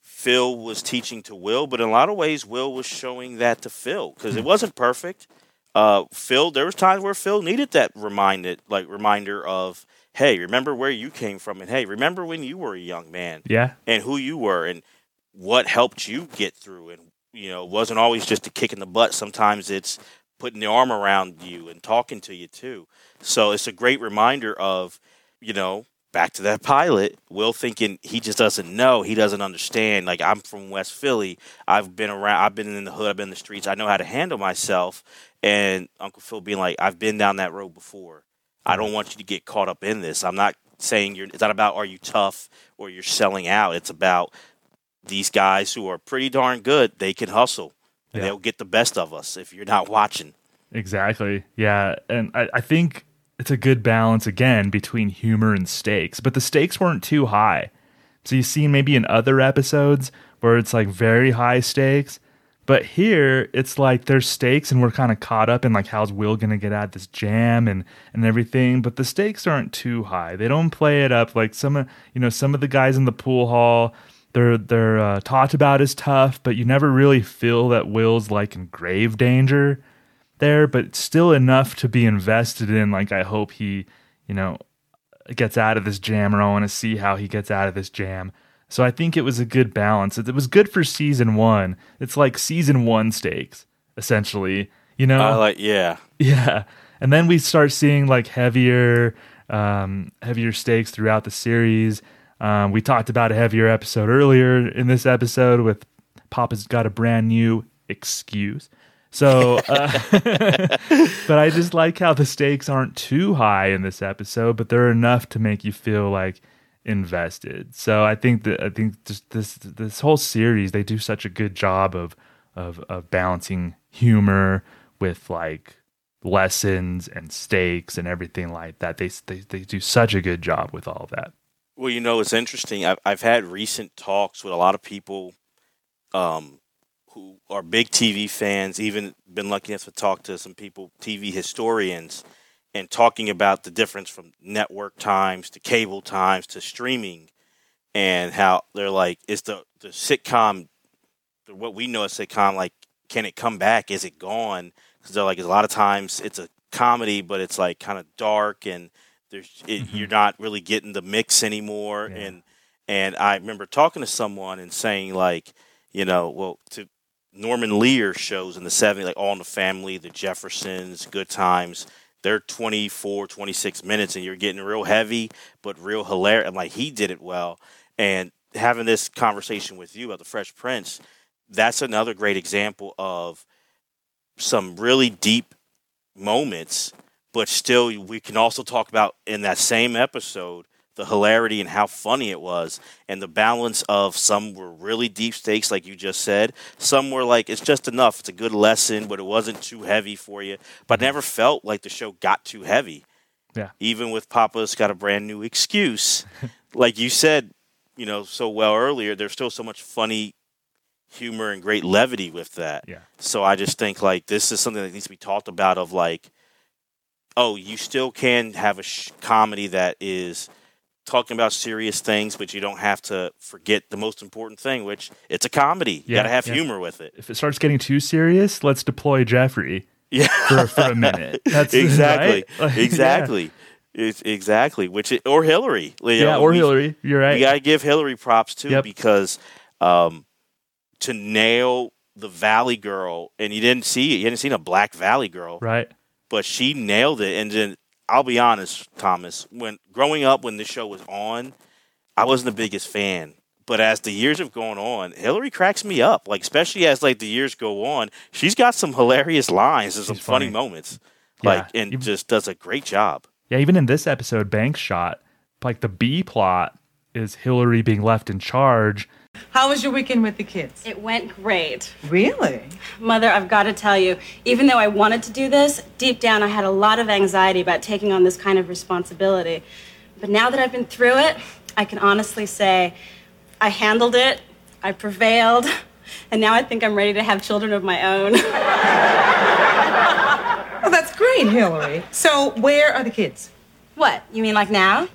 Speaker 1: Phil was teaching to Will, but in a lot of ways, Will was showing that to Phil because it wasn't perfect. Uh, Phil, there was times where Phil needed that reminded, like reminder of, hey, remember where you came from, and hey, remember when you were a young man,
Speaker 2: Yeah.
Speaker 1: and who you were, and what helped you get through. And you know, wasn't always just a kick in the butt. Sometimes it's putting the arm around you and talking to you too. So it's a great reminder of, you know, back to that pilot, Will thinking he just doesn't know, he doesn't understand. Like I'm from West Philly, I've been around, I've been in the hood, I've been in the streets, I know how to handle myself. And Uncle Phil being like, I've been down that road before. I don't mm-hmm. want you to get caught up in this. I'm not saying you're. It's not about are you tough or you're selling out. It's about these guys who are pretty darn good. They can hustle. And
Speaker 2: Yeah.
Speaker 1: They'll get the best of us if you're not watching.
Speaker 2: Exactly. Yeah. And I, I think it's a good balance again between humor and stakes, but the stakes weren't too high. So you've seen maybe in other episodes where it's like very high stakes, but here it's like there's stakes and we're kind of caught up in like how's Will gonna get out this jam and and everything, but the stakes aren't too high. They don't play it up like some of you know some of the guys in the pool hall. They're they're uh, talked about as tough, but you never really feel that Will's like in grave danger there, but still enough to be invested in. Like, I hope he, you know, gets out of this jam, or I want to see how he gets out of this jam. So I think it was a good balance. It, it was good for season one. It's like season one stakes, essentially. You know,
Speaker 1: I like, yeah.
Speaker 2: yeah, and then we start seeing like heavier, um, heavier stakes throughout the series. Um, we talked about a heavier episode earlier in this episode with Papa's got a brand new excuse. So, uh, but I just like how the stakes aren't too high in this episode, but they're enough to make you feel like invested. So I think that I think just this this whole series they do such a good job of of of balancing humor with like lessons and stakes and everything like that. They they they do such a good job with all of that.
Speaker 1: Well, you know, it's interesting. I've, I've had recent talks with a lot of people um, who are big TV fans, even been lucky enough to talk to some people, TV historians, and talking about the difference from network times to cable times to streaming and how they're like, is the, the sitcom, what we know as sitcom, like, can it come back? Is it gone? Because they're like, a lot of times it's a comedy, but it's like kind of dark and there's it, mm-hmm. you're not really getting the mix anymore. And and I remember talking to someone and saying like, you know, well, to Norman Lear shows in the 70s, like All in the Family, The Jeffersons, Good Times. They're 24, 26 minutes, and you're getting real heavy, but real hilarious. And like he did it well. And having this conversation with you about the Fresh Prince, that's another great example of some really deep moments, but still, we can also talk about in that same episode the hilarity and how funny it was, and the balance of some were really deep stakes, like you just said. Some were like, it's just enough. It's a good lesson, but it wasn't too heavy for you. But I mm-hmm. never felt like the show got too heavy.
Speaker 2: Yeah.
Speaker 1: Even with Papa's got a brand new excuse. like you said, you know, so well earlier, there's still so much funny humor and great levity with that.
Speaker 2: Yeah.
Speaker 1: So I just think like this is something that needs to be talked about of like, oh, you still can have a sh- comedy that is talking about serious things, but you don't have to forget the most important thing, which it's a comedy. You got to have
Speaker 2: yeah.
Speaker 1: humor with it.
Speaker 2: If it starts getting too serious, let's deploy Jeffrey.
Speaker 1: Yeah.
Speaker 2: For, for a minute. That's
Speaker 1: exactly,
Speaker 2: right? Like, yeah.
Speaker 1: exactly, it's exactly. Which it, or Hillary, you
Speaker 2: Yeah,
Speaker 1: know,
Speaker 2: or
Speaker 1: we-
Speaker 2: Hillary. You're right.
Speaker 1: You got to give Hillary props too
Speaker 2: Yep.
Speaker 1: because um, to nail the Valley Girl, and you didn't see it. You hadn't seen a Black Valley Girl,
Speaker 2: Right.
Speaker 1: but she nailed it. And then I'll be honest, Thomas, when growing up when this show was on, I wasn't the biggest fan. But as the years have gone on, Hillary cracks me up. Like especially as like the years go on, she's got some hilarious lines and some funny.
Speaker 2: funny.
Speaker 1: moments.
Speaker 2: Yeah.
Speaker 1: Like and just does a great job.
Speaker 2: Yeah, even in this episode, Bank shot, like the B plot is Hillary being left in charge.
Speaker 16: How was your weekend with the kids?
Speaker 9: It went great.
Speaker 16: Really?
Speaker 9: Mother, I've got to tell you, even though I wanted to do this, deep down I had a lot of anxiety about taking on this kind of responsibility. But now that I've been through it, I can honestly say I handled it, I prevailed, and now I think I'm ready to have children of my own.
Speaker 16: Oh, that's great, Hillary. So, where are the kids?
Speaker 9: What? You mean like now?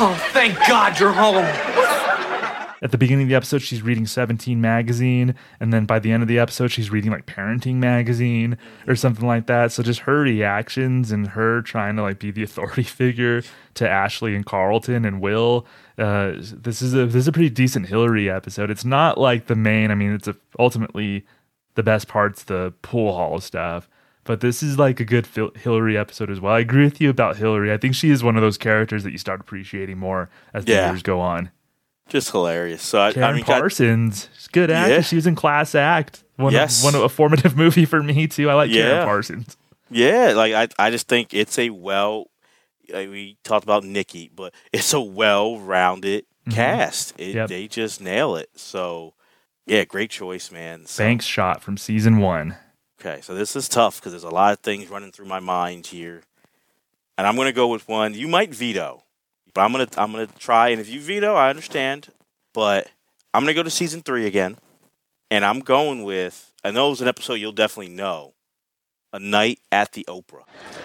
Speaker 8: Oh, thank God you're home.
Speaker 2: At the beginning of the episode, she's reading 17 magazine, and then by the end of the episode, she's reading like parenting magazine or something like that. So just her reactions and her trying to like be the authority figure to Ashley and Carlton and Will. Uh, this is a this is a pretty decent Hillary episode. It's not like the main. I mean, it's a, ultimately the best part's the pool hall stuff. But this is like a good Phil- Hillary episode as well. I agree with you about Hillary. I think she is one of those characters that you start appreciating more as the
Speaker 1: Yeah.
Speaker 2: years go on.
Speaker 1: Just hilarious. So I,
Speaker 2: Karen
Speaker 1: I mean, God-
Speaker 2: Parsons, she's good actor.
Speaker 1: Yeah.
Speaker 2: She was in Class Act. One
Speaker 1: Yes.
Speaker 2: of, one of a formative movie for me too. I like
Speaker 1: Yeah.
Speaker 2: Karen Parsons.
Speaker 1: Yeah, like I, I just think it's a well. Like we talked about Nikki, but it's a well-rounded
Speaker 2: Mhm.
Speaker 1: cast. It,
Speaker 2: Yep.
Speaker 1: They just nail it. So, yeah, great choice, man. So,
Speaker 2: Banks shot from season one.
Speaker 1: Okay, so this is tough because there's a lot of things running through my mind here, and I'm gonna go with one. You might veto, but I'm gonna I'm gonna try. And if you veto, I understand. But I'm gonna go to season three again, and I'm going with. I know it was an episode you'll definitely know. A night at the Oprah.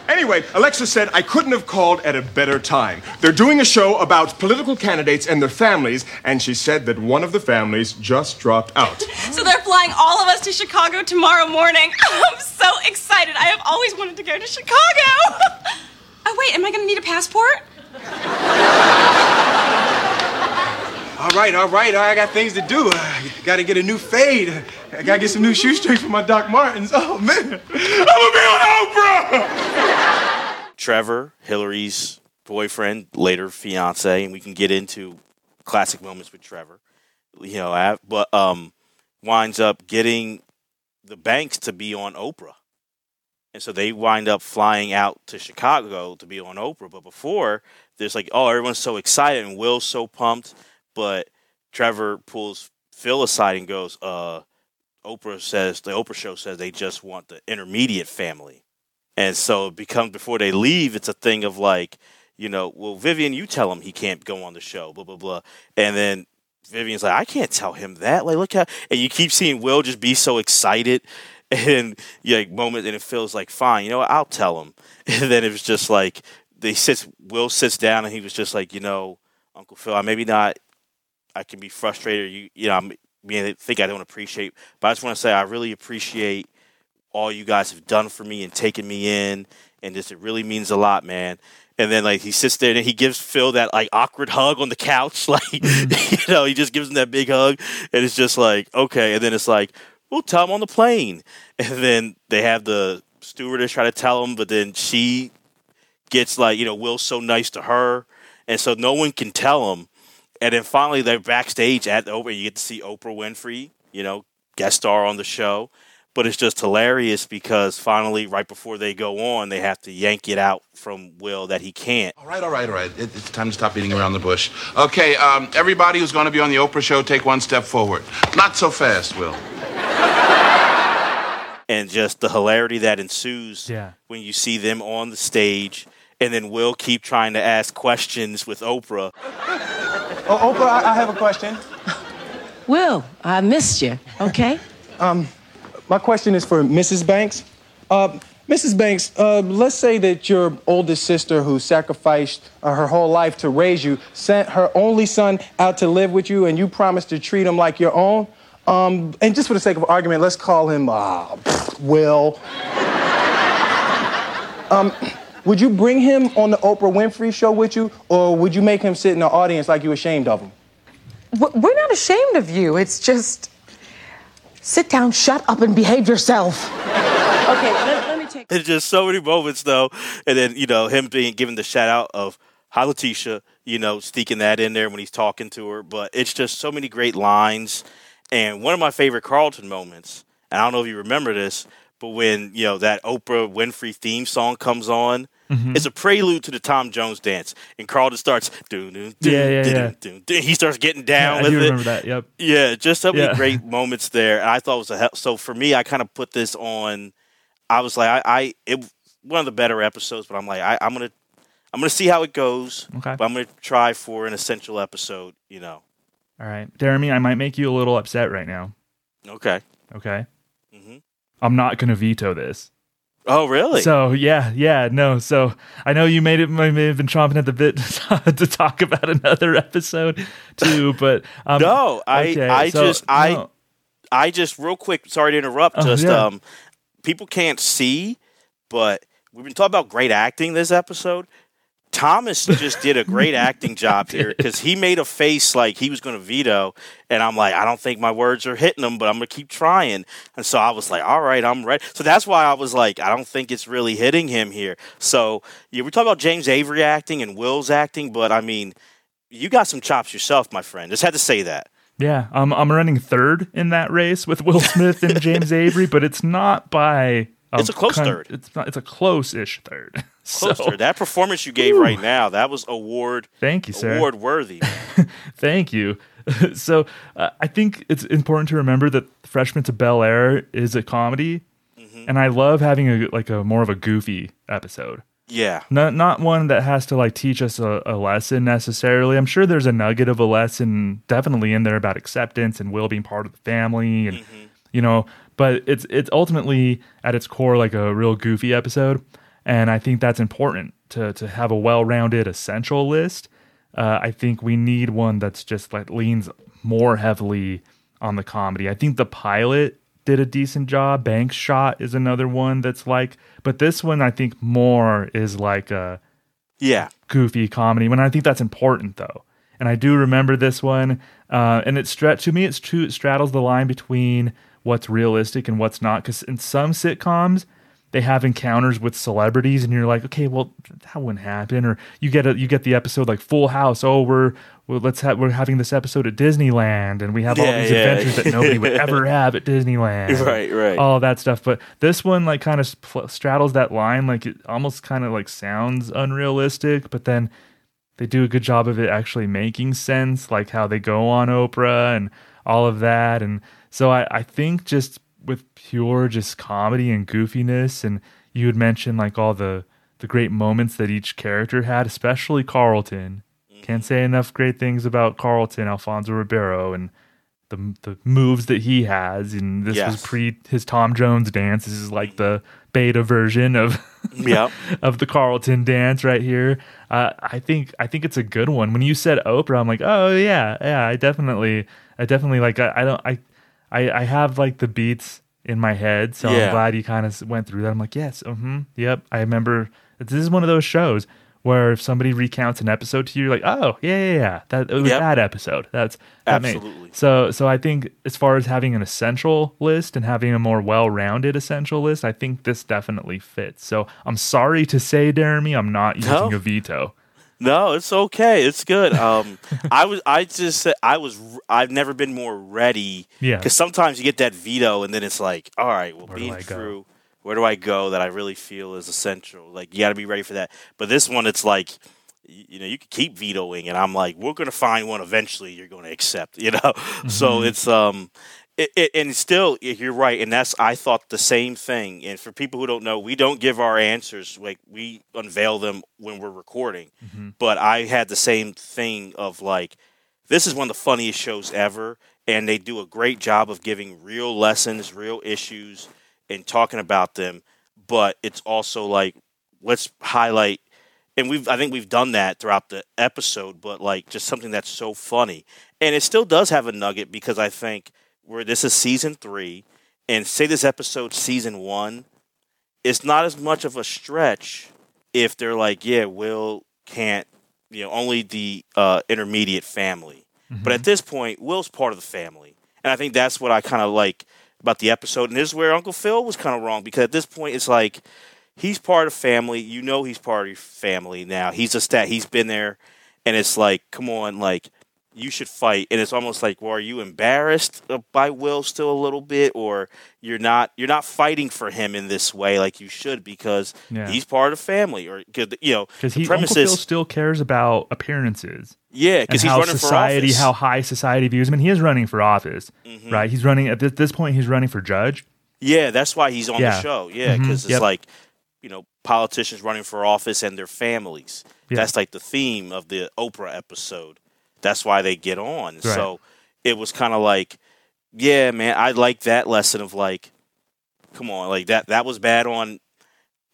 Speaker 5: Anyway, Alexa said I couldn't have called at a better time. They're doing a show about political candidates and their families, and she said that one of the families just dropped out.
Speaker 9: So they're flying all of us to Chicago tomorrow morning. I'm so excited. I have always wanted to go to Chicago. oh, wait, am I going to need a passport?
Speaker 5: All right, all right, I got things to do. I gotta get a new fade. I gotta get some new shoestrings for my Doc Martens. Oh man, I'm gonna be on Oprah!
Speaker 1: Trevor, Hillary's boyfriend, later fiance, and we can get into classic moments with Trevor. You know, but um, winds up getting the Banks to be on Oprah, and so they wind up flying out to Chicago to be on Oprah. But before, there's like, oh, everyone's so excited and Will's so pumped, but Trevor pulls Phil aside and goes, uh, Oprah says the Oprah show says they just want the intermediate family. And so it becomes before they leave, it's a thing of like, you know, well, Vivian, you tell him he can't go on the show, blah blah blah. And then Vivian's like, I can't tell him that. Like, look how, and you keep seeing Will just be so excited, and like moment, and it feels like fine, you know, what, I'll tell him. And then it was just like they sits, Will sits down, and he was just like, you know, Uncle Phil, I maybe not, I can be frustrated. You, you know, I'm, I think I don't appreciate, but I just want to say I really appreciate all you guys have done for me and taken me in, and this it really means a lot, man. And then like he sits there and he gives Phil that like awkward hug on the couch, like mm-hmm. you know, he just gives him that big hug, and it's just like okay. And then it's like we'll tell him on the plane, and then they have the stewardess try to tell him, but then she gets like you know Will's so nice to her, and so no one can tell him. And then finally they're backstage at the Oprah. You get to see Oprah Winfrey, you know, guest star on the show. But it's just hilarious because finally, right before they go on, they have to yank it out from Will that he can't.
Speaker 6: All right, all right, all right. It, it's time to stop beating around the bush. Okay, um, everybody who's going to be on the Oprah show, take one step forward. Not so fast, Will.
Speaker 1: and just the hilarity that ensues
Speaker 2: Yeah.
Speaker 1: when you see them on the stage and then Will keep trying to ask questions with Oprah.
Speaker 5: Oh, Oprah, I, I have a question.
Speaker 17: Will, I missed you, okay?
Speaker 5: Um, my question is for Mrs. Banks. Uh, Mrs. Banks, uh, let's say that your oldest sister, who sacrificed uh, her whole life to raise you, sent her only son out to live with you, and you promised to treat him like your own. Um, and just for the sake of argument, let's call him uh, Will. um, would you bring him on the Oprah Winfrey show with you, or would you make him sit in the audience like you're ashamed of him?
Speaker 16: We're not ashamed of you. It's just. Sit down, shut up, and behave yourself.
Speaker 17: Okay, let, let me take.
Speaker 1: There's just so many moments though, and then you know him being given the shout out of "Hi Letitia," you know, sneaking that in there when he's talking to her. But it's just so many great lines, and one of my favorite Carlton moments. And I don't know if you remember this, but when you know that Oprah Winfrey theme song comes on,
Speaker 2: Mhm.
Speaker 1: It's a prelude to the Tom Jones dance, and Carlton starts doon
Speaker 2: Yeah, yeah,
Speaker 1: doon,
Speaker 2: yeah.
Speaker 1: doon, doon. He starts getting down
Speaker 2: Yeah, I
Speaker 1: with
Speaker 2: do
Speaker 1: it.
Speaker 2: remember that. Yep.
Speaker 1: Yeah, just so many
Speaker 2: Yeah.
Speaker 1: great moments there. And I thought it was a hell. So for me, I kind of put this on. I was like, I, I it one of the better episodes, but I'm like, I, I'm gonna, I'm gonna see how it goes.
Speaker 2: Okay.
Speaker 1: But I'm gonna try for an essential episode. You know.
Speaker 2: All right, Jeremy, I might make you a little upset right now.
Speaker 1: Okay.
Speaker 2: Okay.
Speaker 1: Mhm.
Speaker 2: I'm not going to veto this.
Speaker 1: Oh, really?
Speaker 2: So yeah, yeah, no. So I know you made it. May have been chomping at the bit to talk about another episode too, but um,
Speaker 1: no, I,
Speaker 2: okay,
Speaker 1: I
Speaker 2: so,
Speaker 1: just, I. I just real quick. Sorry to interrupt.
Speaker 2: Oh,
Speaker 1: just,
Speaker 2: yeah.
Speaker 1: um, people can't see, but we've been talking about great acting this episode. Thomas just did a great acting job here because he made a face like he was going to veto, and I'm like, I don't think my words are hitting him, but I'm going to keep trying. And so I was like, all right, I'm ready. So that's why I was like, I don't think it's really hitting him here. So yeah, we talk about James Avery acting and Will's acting, but I mean, you got some chops yourself, my friend. Just had to say that.
Speaker 2: Yeah, I'm I'm running third in that race with Will Smith and James Avery, but it's not by.
Speaker 1: It's a close
Speaker 2: con-
Speaker 1: third.
Speaker 2: It's not. It's a close-ish third. So-
Speaker 1: Closer. that performance you gave right now, that was award.
Speaker 2: Thank you, sir.
Speaker 1: Award worthy.
Speaker 2: Thank you. so uh, I think it's important to remember that Freshman to Bel Air is a comedy,
Speaker 1: Mm-hmm.
Speaker 2: and I love having a like a more of a goofy episode.
Speaker 1: Yeah.
Speaker 2: Not not one that has to like teach us a, a lesson necessarily. I'm sure there's a nugget of a lesson definitely in there about acceptance and Will being part of the family and you know, but it's it's ultimately at its core like a real goofy episode. And I think that's important to to have a well-rounded essential list. Uh, I think we need one that's just like leans more heavily on the comedy. I think the pilot did a decent job. Banks shot is another one that's like, but this one I think more is like a
Speaker 1: Yeah.
Speaker 2: goofy comedy. When I think that's important though, and I do remember this one, uh, and it's stra- to me it's true. It straddles the line between what's realistic and what's not. Because in some sitcoms, they have encounters with celebrities, and you're like, okay, well that wouldn't happen. Or you get a you get the episode like Full House. Oh, we're well, let's have we're having this episode at Disneyland, and we have all these
Speaker 1: yeah.
Speaker 2: adventures that nobody would ever have at Disneyland.
Speaker 1: Right, right.
Speaker 2: All that stuff. But this one like kind of spl- straddles that line. Like it almost kind of like sounds unrealistic, but then they do a good job of it actually making sense, like how they go on Oprah and all of that. And so I, I think just with pure just comedy and goofiness, and you had mentioned like all the the great moments that each character had, especially Carlton. Can't say enough great things about Carlton, Alfonso Ribeiro, and the the moves that he has. And this was pre his Tom Jones dance. This is like the beta version of
Speaker 1: Yep.
Speaker 2: of the Carlton dance right here. Uh, I think I think it's a good one. When you said Oprah, I'm like, oh yeah, yeah. I definitely, I definitely like. I, I don't. I, I, I have like the beats in my head, so
Speaker 1: Yeah.
Speaker 2: I'm glad you kind of went through that. I'm like, yes, mm-hmm, yep. I remember. This is one of those shows where if somebody recounts an episode to you, you're like, oh yeah, yeah, yeah. That it was
Speaker 1: Yep.
Speaker 2: that episode. That's that made-
Speaker 1: Absolutely.
Speaker 2: so so I think as far as having an essential list and having a more well-rounded essential list, I think this definitely fits. So I'm sorry to say, Jeremy, I'm not using
Speaker 1: No.
Speaker 2: a veto.
Speaker 1: No, it's okay. It's good. Um, I was, I just I was. I've never been more ready.
Speaker 2: Yeah.
Speaker 1: Because sometimes you get that veto, and then it's like, all right, well,
Speaker 2: Where
Speaker 1: being through, where do I go that I really feel is essential? Like you got to be ready for that. But this one, it's like, you know, you can keep vetoing, and I'm like, we're gonna find one eventually. You're gonna accept, you know. So
Speaker 2: Mhm.
Speaker 1: it's um. It, it, and still, you're right, and that's I thought the same thing. And for people who don't know, we don't give our answers like we unveil them when we're recording. Mm-hmm. But I had the same thing of like, this is one of the funniest shows ever, and they do a great job of giving real lessons, real issues, and talking about them. But it's also like, let's highlight, and we've I think we've done that throughout the episode, but like just something that's so funny, and it still does have a nugget because I think where this is season three, and say this episode season one, it's not as much of a stretch if they're like, yeah, Will can't, you know, only the uh, intermediate family. But at this point, Will's part of the family, and I think that's what I kind of like about the episode. And this is where Uncle Phil was kind of wrong because at this point, it's like he's part of family. You know, he's part of your family now. He's a stat. He's been there, and it's like, come on, like you should fight and it's almost like well are you embarrassed uh, by will still a little bit or you're not you're not fighting for him in this way like you should because
Speaker 2: Yeah.
Speaker 1: he's part of family or you know
Speaker 2: Because
Speaker 1: the
Speaker 2: he
Speaker 1: premise
Speaker 2: Uncle
Speaker 1: is
Speaker 2: Phil still cares about appearances.
Speaker 1: Yeah, because he's
Speaker 2: how
Speaker 1: running for
Speaker 2: society,
Speaker 1: office.
Speaker 2: how high society views him, and he is running for office,
Speaker 1: Mhm.
Speaker 2: right? He's running at this, point. He's running for judge.
Speaker 1: yeah that's why he's on
Speaker 2: Yeah.
Speaker 1: the show yeah because it's
Speaker 2: Yep.
Speaker 1: like you know politicians running for office and their families that's like the theme of the oprah episode that's why they get on.
Speaker 2: Right.
Speaker 1: so it was kind of like yeah man i like that lesson of like come on like that that was bad on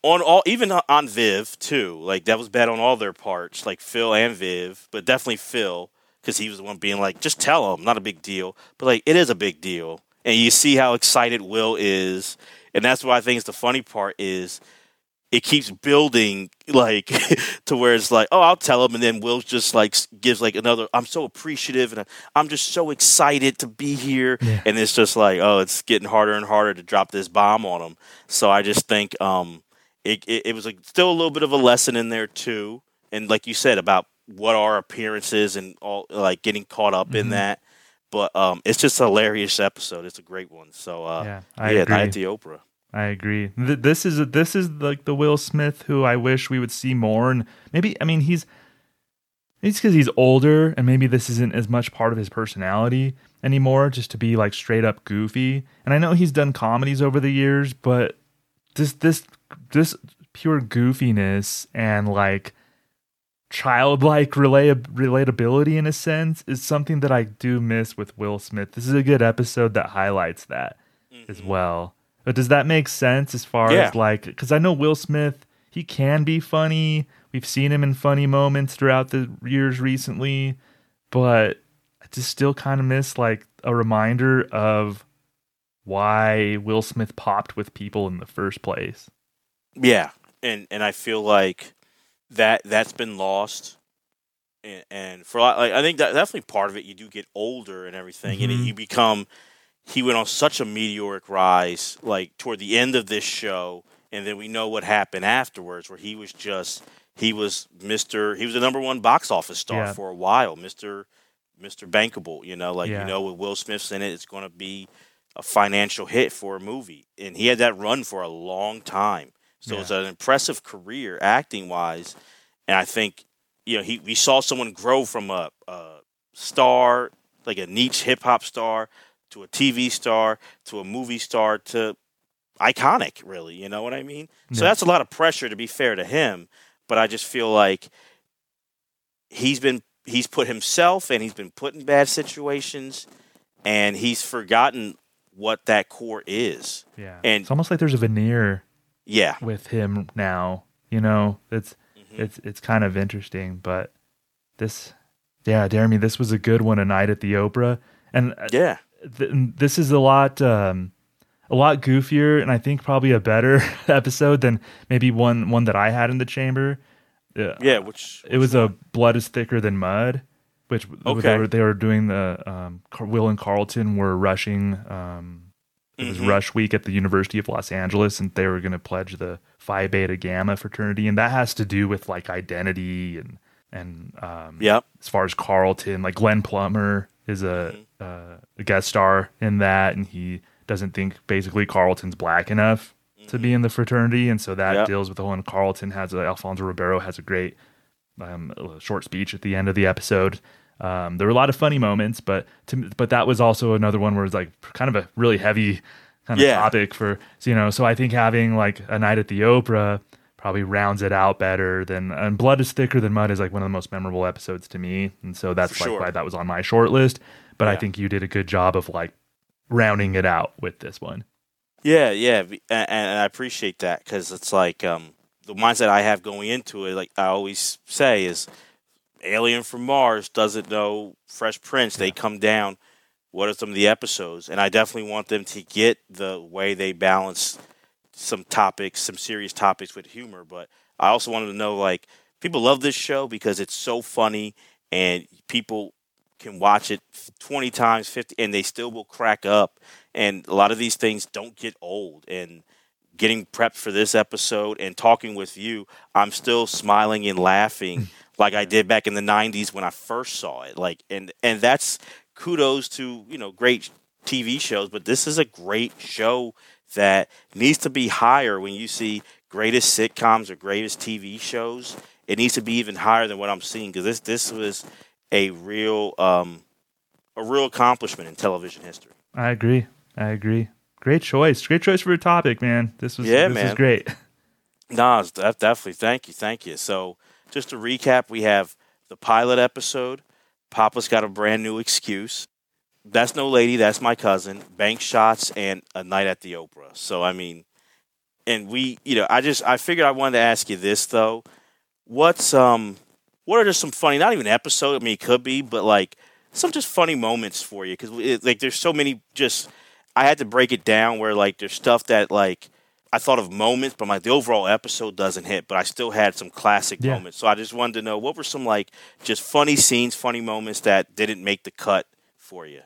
Speaker 1: on all even on viv too. Like that was bad on all their parts like phil and viv but definitely phil because he was the one being like just tell him not a big deal. But like it is a big deal. And you see how excited will is. And that's why i think is the funny part is it keeps building like to where it's like oh i'll tell him and then will just like gives like another i'm so appreciative and i'm just so excited to be here. And it's just like oh it's getting harder and harder to drop this bomb on him. So i just think um it, it, it was like still a little bit of a lesson in there too. And like you said about what are appearances and all like getting caught up in
Speaker 2: Mhm.
Speaker 1: that. But um it's just a hilarious episode. It's a great one. So uh
Speaker 2: Yeah, I
Speaker 1: yeah
Speaker 2: agree.
Speaker 1: night at the oprah
Speaker 2: I agree. Th- This is this is like the Will Smith who I wish we would see more, and maybe I mean he's it's because he's older, and maybe this isn't as much part of his personality anymore, just to be like straight up goofy. And I know he's done comedies over the years, but this this this pure goofiness and like childlike relay- relatability in a sense is something that I do miss with Will Smith. This is a good episode that highlights that as mm-hmm. well. But does that make sense as far
Speaker 1: Yeah.
Speaker 2: as like because I know Will Smith, he can be funny. We've seen him in funny moments throughout the years recently, but I just still kind of miss like a reminder of why Will Smith popped with people in the first place.
Speaker 1: Yeah, and and I feel like that that's been lost, and, and for a lot, like I think that definitely part of it. You do get older and everything, and
Speaker 2: Mhm.
Speaker 1: you become. He went on such a meteoric rise, like toward the end of this show, and then we know what happened afterwards, where he was just he was Mister. He was the number one box office star
Speaker 2: Yeah.
Speaker 1: for a while, Mister Mister Bankable. You know, like
Speaker 2: Yeah.
Speaker 1: you know, with Will Smith's in it, it's going to be a financial hit for a movie, and he had that run for a long time. So
Speaker 2: Yeah.
Speaker 1: it's an impressive career acting wise, and I think you know he we saw someone grow from a, a star like a niche hip hop star to a TV star to a movie star to iconic. Really, you know what I mean? So that's a lot of pressure to be fair to him, but I just feel like he's been he's put himself and he's been put in bad situations, and he's forgotten what that core is.
Speaker 2: Yeah.
Speaker 1: and
Speaker 2: It's almost like there's a veneer
Speaker 1: yeah,
Speaker 2: with him now. You know, it's
Speaker 1: Mm-hmm.
Speaker 2: it's it's kind of interesting, but this, yeah, Jeremy, this was a good one. A night at the Oprah, and uh,
Speaker 1: yeah,
Speaker 2: th- this is a lot um, a lot goofier, and I think probably a better episode than maybe one one that I had in the chamber. Uh,
Speaker 1: Yeah, which-
Speaker 2: it was a blood is thicker than mud, which
Speaker 1: Okay.
Speaker 2: they were they were doing the um, Will and Carlton were rushing. Um, it was
Speaker 1: Mhm.
Speaker 2: rush week at the University of Los Angeles, and they were going to pledge the Phi Beta Gamma fraternity, and that has to do with like identity and and um,
Speaker 1: Yep.
Speaker 2: as far as Carlton, like Glenn Plummer is a,
Speaker 1: Mm-hmm.
Speaker 2: uh, a guest star in that, and he doesn't think basically Carlton's black enough to be in the fraternity, and so that
Speaker 1: Mm-hmm. Yep.
Speaker 2: deals with the whole. And Carlton has a, Alfonso Ribeiro has a great um, a short speech at the end of the episode. Um, there were a lot of funny moments, but to, but that was also another one where it's like kind of a really heavy kind of
Speaker 1: Yeah.
Speaker 2: topic for you know. So I think having like a night at the Oprah probably rounds it out better than and Blood is Thicker Than Mud is like one of the most memorable episodes to me, and so that's
Speaker 1: For
Speaker 2: like
Speaker 1: sure.
Speaker 2: why that was on my short list. But I think you did a good job of like rounding it out with this one.
Speaker 1: Yeah, yeah, and I appreciate that because it's like um, the mindset I have going into it. Like I always say, is Alien from Mars doesn't know Fresh Prince. They come down. What are some of the episodes? And I definitely want them to get the way they balance some topics, some serious topics with humor. But I also wanted to know, like, people love this show because it's so funny, and people can watch it 20 times 50 and they still will crack up and a lot of these things don't get old and getting prepped for this episode and talking with you i'm still smiling and laughing like I did back in the '90s when I first saw it. Like, and and that's kudos to you know great TV shows, but this is a great show that needs to be higher when you see greatest sitcoms or greatest TV shows. It needs to be even higher than what I'm seeing because this this was a real um, a real accomplishment in television history.
Speaker 2: I agree. I agree. Great choice. Great choice for a topic, man. This was
Speaker 1: Yeah,
Speaker 2: this
Speaker 1: man.
Speaker 2: was great.
Speaker 1: No, def- definitely. Thank you. Thank you. So, just to recap, we have the pilot episode. Papa's got a brand new excuse. That's no lady. That's my cousin. Bank shots and a night at the Oprah. So, I mean, and we, you know, I just I figured I wanted to ask you this though. What's um, what are just some funny? Not even episode. I mean, it could be, but like some just funny moments for you because like there's so many. Just I had to break it down where like there's stuff that like I thought of moments, but like the overall episode doesn't hit. But I still had some classic
Speaker 2: Yeah.
Speaker 1: moments. So I just wanted to know what were some like just funny scenes, funny moments that didn't make the cut for you.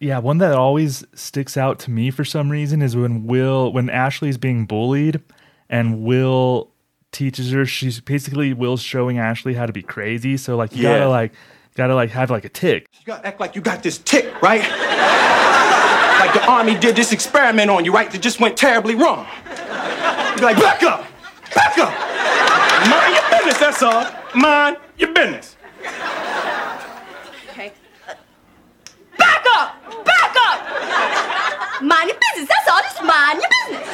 Speaker 2: Yeah, one that always sticks out to me for some reason is when Will, when Ashley's being bullied, and Will teaches her. She's basically Will's showing Ashley how to be crazy. So like you
Speaker 5: Yeah.
Speaker 2: gotta like gotta like have like a tick.
Speaker 5: You gotta act like you got this tick, right? like the army did this experiment on you, right? That just went terribly wrong. You be like, back up! Back up! Mind your business, that's all. Mind your business.
Speaker 18: Okay. Back up! Back up! Mind your business. That's all. Just mind your business.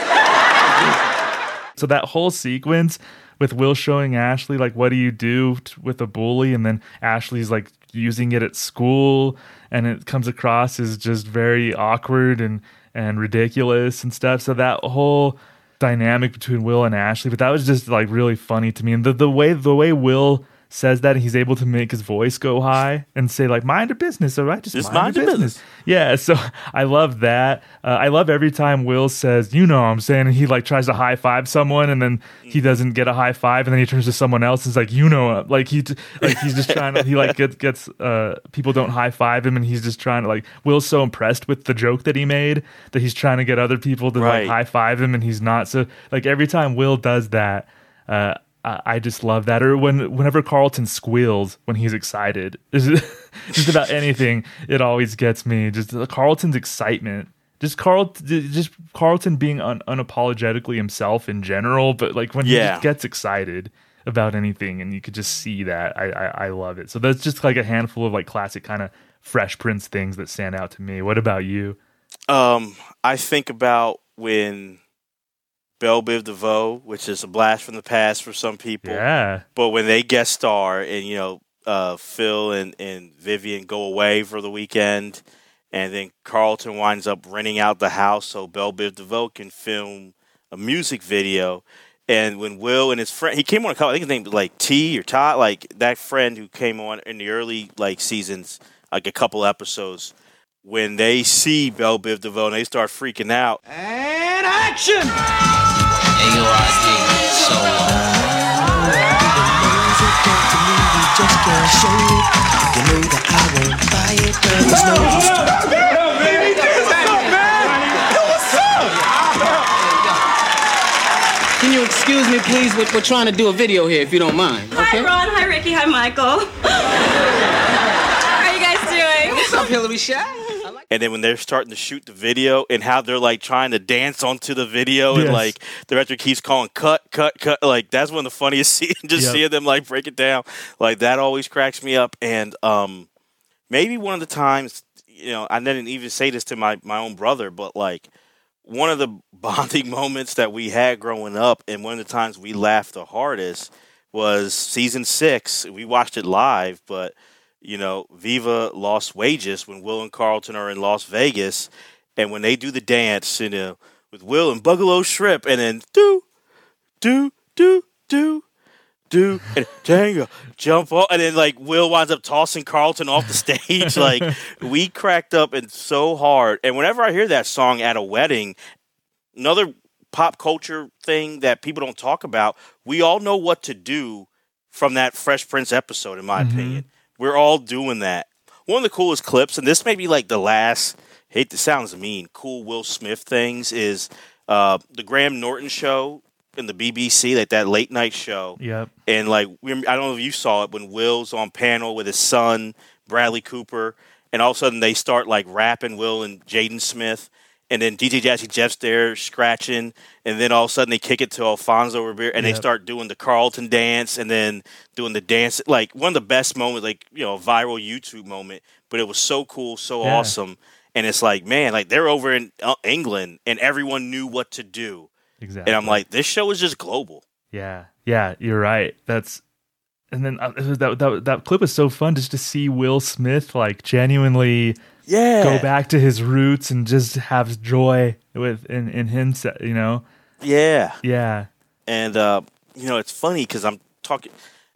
Speaker 2: So that whole sequence with Will showing Ashley like what do you do t- with a bully and then Ashley's like using it at school and it comes across as just very awkward and and ridiculous and stuff. So that whole dynamic between Will and Ashley, but that was just like really funny to me. And the the way the way Will says that and he's able to make his voice go high and say like mind your business all right just,
Speaker 1: Just
Speaker 2: mind, your business. yeah so i love that uh, i love every time will says you know what i'm saying and he like tries to high five someone and then he doesn't get a high five and then he turns to someone else and is like you know what?" like he like he's just trying to he like gets gets uh people don't high five him and he's just trying to like will's so impressed with the joke that he made that he's trying to get other people to
Speaker 1: Right.
Speaker 2: like high five him and he's not so like every time will does that uh I I just love that. Or when whenever Carlton squeals when he's excited, just about anything, it always gets me. Just Carlton's excitement, just Carl, just Carlton being un, unapologetically himself in general. But like when he just gets excited about anything, and you could just see that, I, I I love it. So that's just like a handful of like classic kind of Fresh Prince things that stand out to me. What about you?
Speaker 1: Um, I think about when Bell Biv DeVoe, which is a blast from the past for some people.
Speaker 2: Yeah.
Speaker 1: But when they guest star and, you know, uh, Phil and, and Vivian go away for the weekend, and then Carlton winds up renting out the house so Bell Biv DeVoe can film a music video. And when Will and his friend, he came on a couple, I think his name was like T or Todd, like that friend who came on in the early like seasons, like a couple episodes. When they see Bell Biv DeVoe and they start freaking out,
Speaker 5: And action!
Speaker 19: Can you excuse me, please? We're, we're trying to do a video here, if you don't mind.
Speaker 9: Hi, Ron. Hi, Ricky. Hi, Michael. How are you guys doing?
Speaker 19: What's up, Hillary Shy?
Speaker 1: And then when they're starting to shoot the video and how they're like trying to dance onto the video and like the director keeps calling cut cut cut like that's one of the funniest scenes just
Speaker 2: Yep.
Speaker 1: seeing them like break it down. Like that always cracks me up. And um maybe one of the times you know i didn't even say this to my my own brother but like one of the bonding moments that we had growing up and one of the times we laughed the hardest was season six. We watched it live but you know, Viva Lost Wages when Will and Carlton are in Las Vegas, and when they do the dance, you know, with Will and Bugalow Shrimp, and then do, do, do, do, do, and Django jump off, and then like Will winds up tossing Carlton off the stage. like we cracked up and so hard, and whenever I hear that song at a wedding, another pop culture thing that people don't talk about, we all know what to do from that Fresh Prince episode, in my
Speaker 2: Mm-hmm.
Speaker 1: opinion. We're all doing that. One of the coolest clips, and this may be like the last, hate to sounds mean, cool Will Smith things is uh, the Graham Norton show in the BBC, like that late night show.
Speaker 2: Yep.
Speaker 1: And like we, I don't know if you saw it when Will's on panel with his son Bradley Cooper, and all of a sudden they start like rapping Will and Jaden Smith, and then DJ Jazzy Jeff's there scratching, and then all of a sudden they kick it to Alfonso Ribeiro, and they start doing the Carlton dance, and then doing the dance, like one of the best moments, like you know, viral YouTube moment. But it was so cool, so
Speaker 2: Yeah.
Speaker 1: awesome, and it's like, man, like they're over in uh, England, and everyone knew what to do.
Speaker 2: Exactly.
Speaker 1: And I'm like, this show is just global.
Speaker 2: Yeah, yeah, you're right. That's and then uh, that that that clip was so fun just to see Will Smith like genuinely
Speaker 1: Yeah.
Speaker 2: go back to his roots and just have joy with in in him. You know,
Speaker 1: Yeah.
Speaker 2: yeah,
Speaker 1: And uh, you know, it's funny because I'm talking.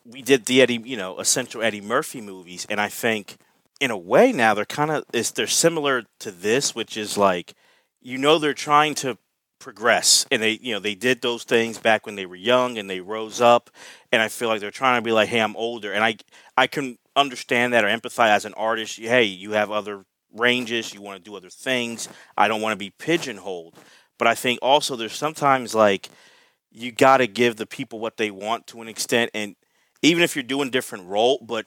Speaker 1: We did the Eddie, you know, essential Eddie Murphy movies, and I think in a way now they're kind of is they're similar to this, which is like, you know, they're trying to progress, and they, you know, they did those things back when they were young, and they rose up, and I feel like they're trying to be like, hey, I'm older, and I I can understand that or empathize as an artist. Hey, you have other ranges, you want to do other things. I don't want to be pigeonholed, but I think also there's sometimes like you got to give the people what they want to an extent and even if you're doing different role but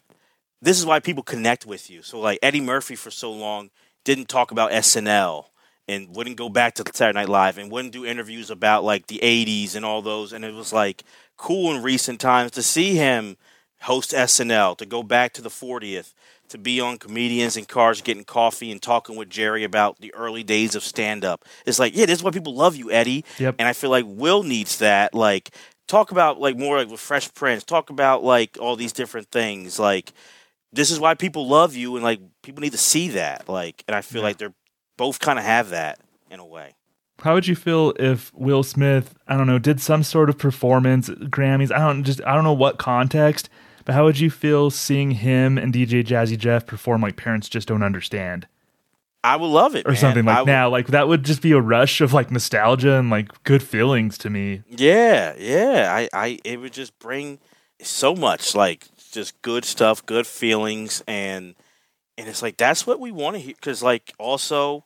Speaker 1: this is why people connect with you. So like eddie murphy for so long didn't talk about snl and wouldn't go back to saturday night live and wouldn't do interviews about like the 80s and all those. And it was like cool in recent times to see him host snl to go back to the 40th to be on comedians and cars getting coffee and talking with jerry about the early days of stand up it's like yeah this is why people love you eddie
Speaker 2: Yep.
Speaker 1: and I feel like Will needs that. Like, talk about like more like with Fresh Prince. Talk about like all these different things. Like, this is why people love you, and like people need to see that. Like, and I feel like they're both kind of have that in a way.
Speaker 2: How would you feel if Will Smith, I don't know, did some sort of performance, Grammys? I don't just I don't know what context, but how would you feel seeing him and DJ Jazzy Jeff perform like Parents Just Don't Understand
Speaker 1: I would love it,
Speaker 2: or
Speaker 1: man.
Speaker 2: something
Speaker 1: I
Speaker 2: like
Speaker 1: would-
Speaker 2: now? Like that would just be a rush of like nostalgia and like good feelings to me.
Speaker 1: Yeah, yeah. I, I, it would just bring so much like just good stuff, good feelings, and and it's like that's what we want to hear. Because like also,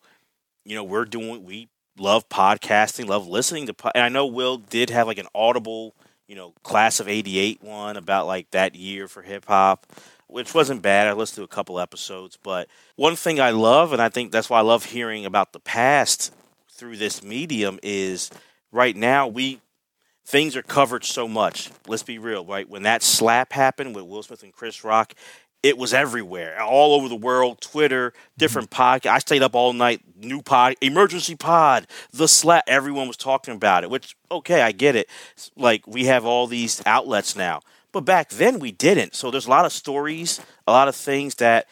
Speaker 1: you know, we're doing we love podcasting, love listening to. Po- and I know Will did have like an audible, you know, class of '88 one about like that year for hip hop. Which wasn't bad. I listened to a couple episodes, but one thing I love, and I think that's why I love hearing about the past through this medium, is right now we things are covered so much. Let's be real, right? When that slap happened with Will Smith and Chris Rock, it was everywhere, all over the world. Twitter, different mm-hmm. podcasts. I stayed up all night. New pod, emergency pod, the slap. Everyone was talking about it. Which, okay, I get it. Like we have all these outlets now, but back then we didn't. So there's a lot of stories, a lot of things that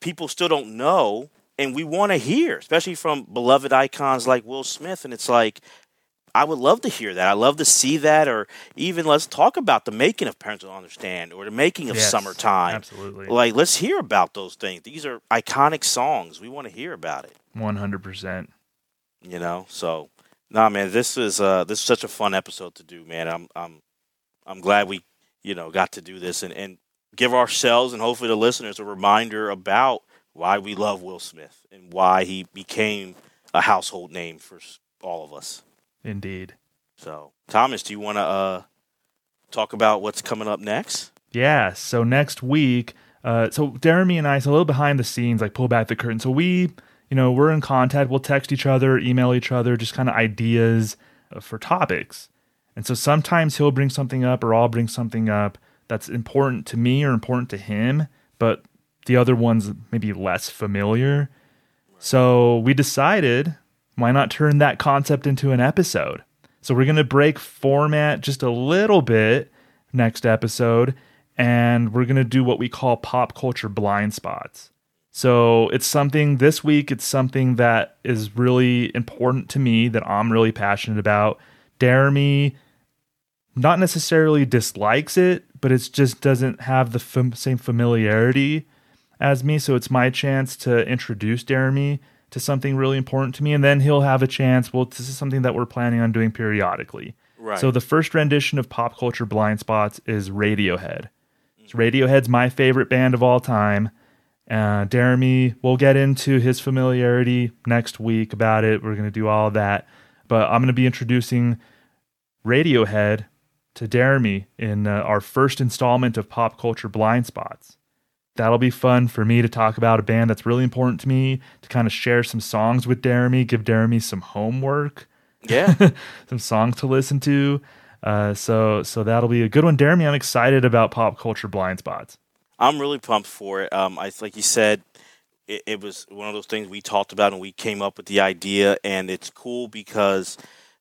Speaker 1: people still don't know, and we want to hear, especially from beloved icons like Will Smith. And it's like, I would love to hear that. I love to see that, or even let's talk about the making of Parents Don't Understand, or the making of
Speaker 2: Yes,
Speaker 1: Summertime.
Speaker 2: absolutely.
Speaker 1: Like, let's hear about those things. These are iconic songs. We want to hear about it.
Speaker 2: One hundred percent.
Speaker 1: You know. So, nah, man, this is uh, this is such a fun episode to do, man. I'm I'm I'm glad we you know got to do this and and give ourselves and hopefully the listeners a reminder about why we love Will Smith and why he became a household name for all of us.
Speaker 2: Indeed.
Speaker 1: So, Thomas, do you want to uh, talk about what's coming up next?
Speaker 2: Yeah. So next week, uh, so Jeremy and I, so a little behind the scenes, like pull back the curtain. So we, you know, we're in contact. We'll text each other, email each other, just kind of ideas uh, for topics. And so sometimes he'll bring something up, or I'll bring something up that's important to me or important to him, but the other one's maybe less familiar. So we decided, why not turn that concept into an episode? So we're going to break format just a little bit next episode, and we're going to do what we call pop culture blind spots. So it's something this week, it's something that is really important to me that I'm really passionate about. Jeremy not necessarily dislikes it, but it just doesn't have the fam- same familiarity as me. So it's my chance to introduce Jeremy to something really important to me, and then he'll have a chance. Well, this is something that we're planning on doing periodically.
Speaker 1: Right.
Speaker 2: So the first rendition of Pop Culture Blind Spots is Radiohead. So Radiohead's my favorite band of all time. Uh, Jeremy, we'll get into his familiarity next week about it. We're going to do all that. But I'm going to be introducing Radiohead to Jeremy in uh, our first installment of Pop Culture Blind Spots. That'll be fun for me to talk about a band that's really important to me, to kind of share some songs with Jeremy, give Jeremy some homework.
Speaker 1: Yeah.
Speaker 2: some songs to listen to. Uh, so so that'll be a good one. Jeremy, I'm excited about Pop Culture Blind Spots.
Speaker 1: I'm really pumped for it. Um, I like you said, it, it was one of those things we talked about and we came up with the idea, and it's cool because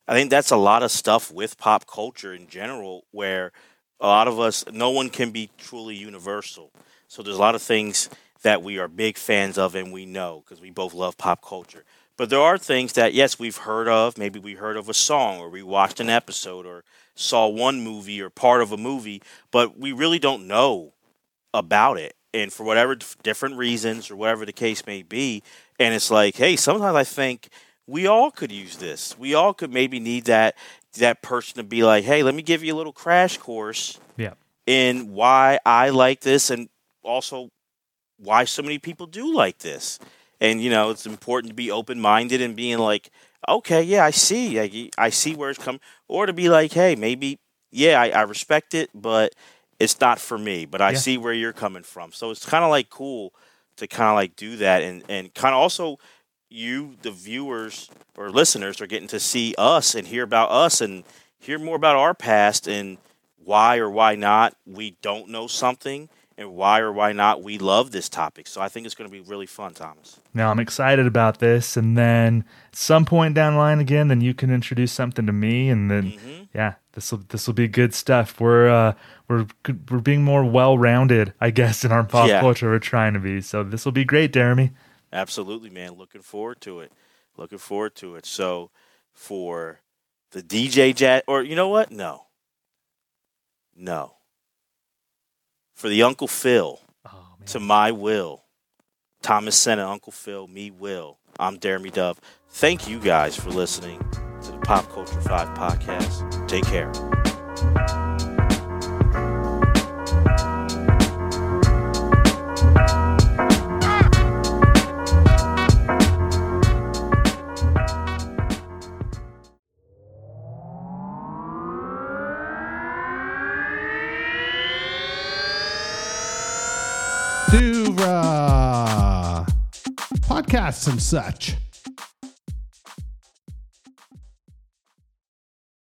Speaker 1: I think that's a lot of stuff with pop culture in general, where a lot of us, no one can be truly universal. So there's a lot of things that we are big fans of and we know because we both love pop culture. But there are things that, yes, we've heard of. Maybe we heard of a song or we watched an episode or saw one movie or part of a movie, but we really don't know about it. And for whatever different reasons or whatever the case may be, and it's like, hey, sometimes I think we all could use this. We all could maybe need that that person to be like, hey, let me give you a little crash course
Speaker 2: Yeah.
Speaker 1: in why I like this and also why so many people do like this. And you know, it's important to be open minded and being like, okay, yeah, I see, I, I see where it's coming, or to be like, hey, maybe, yeah, I, I respect it, but it's not for me. But I
Speaker 2: Yeah.
Speaker 1: see where you're coming from. So it's kind of like cool to kind of like do that, and and kind of also you, the viewers or listeners, are getting to see us and hear about us and hear more about our past and why or why not we don't know something and why or why not we love this topic. So I think it's going to be really fun, Thomas.
Speaker 2: Now I'm excited about this, and then some point down the line again, then you can introduce something to me, and then
Speaker 1: Mm-hmm.
Speaker 2: yeah, this will this will be good stuff. We're uh, we're we're being more well rounded, I guess, in our pop
Speaker 1: Yeah.
Speaker 2: culture. We're trying to be, so this will be great, Jeremy.
Speaker 1: Absolutely, man. Looking forward to it. Looking forward to it. So for the DJ Jet, or you know what? No. No. For the Uncle Phil, oh, to my Will, Thomas Senna, Uncle Phil, me Will. I'm Jeremy Dove. Thank you guys for listening to the Pop Culture 5 podcast. Take care.
Speaker 20: Podcasts and such.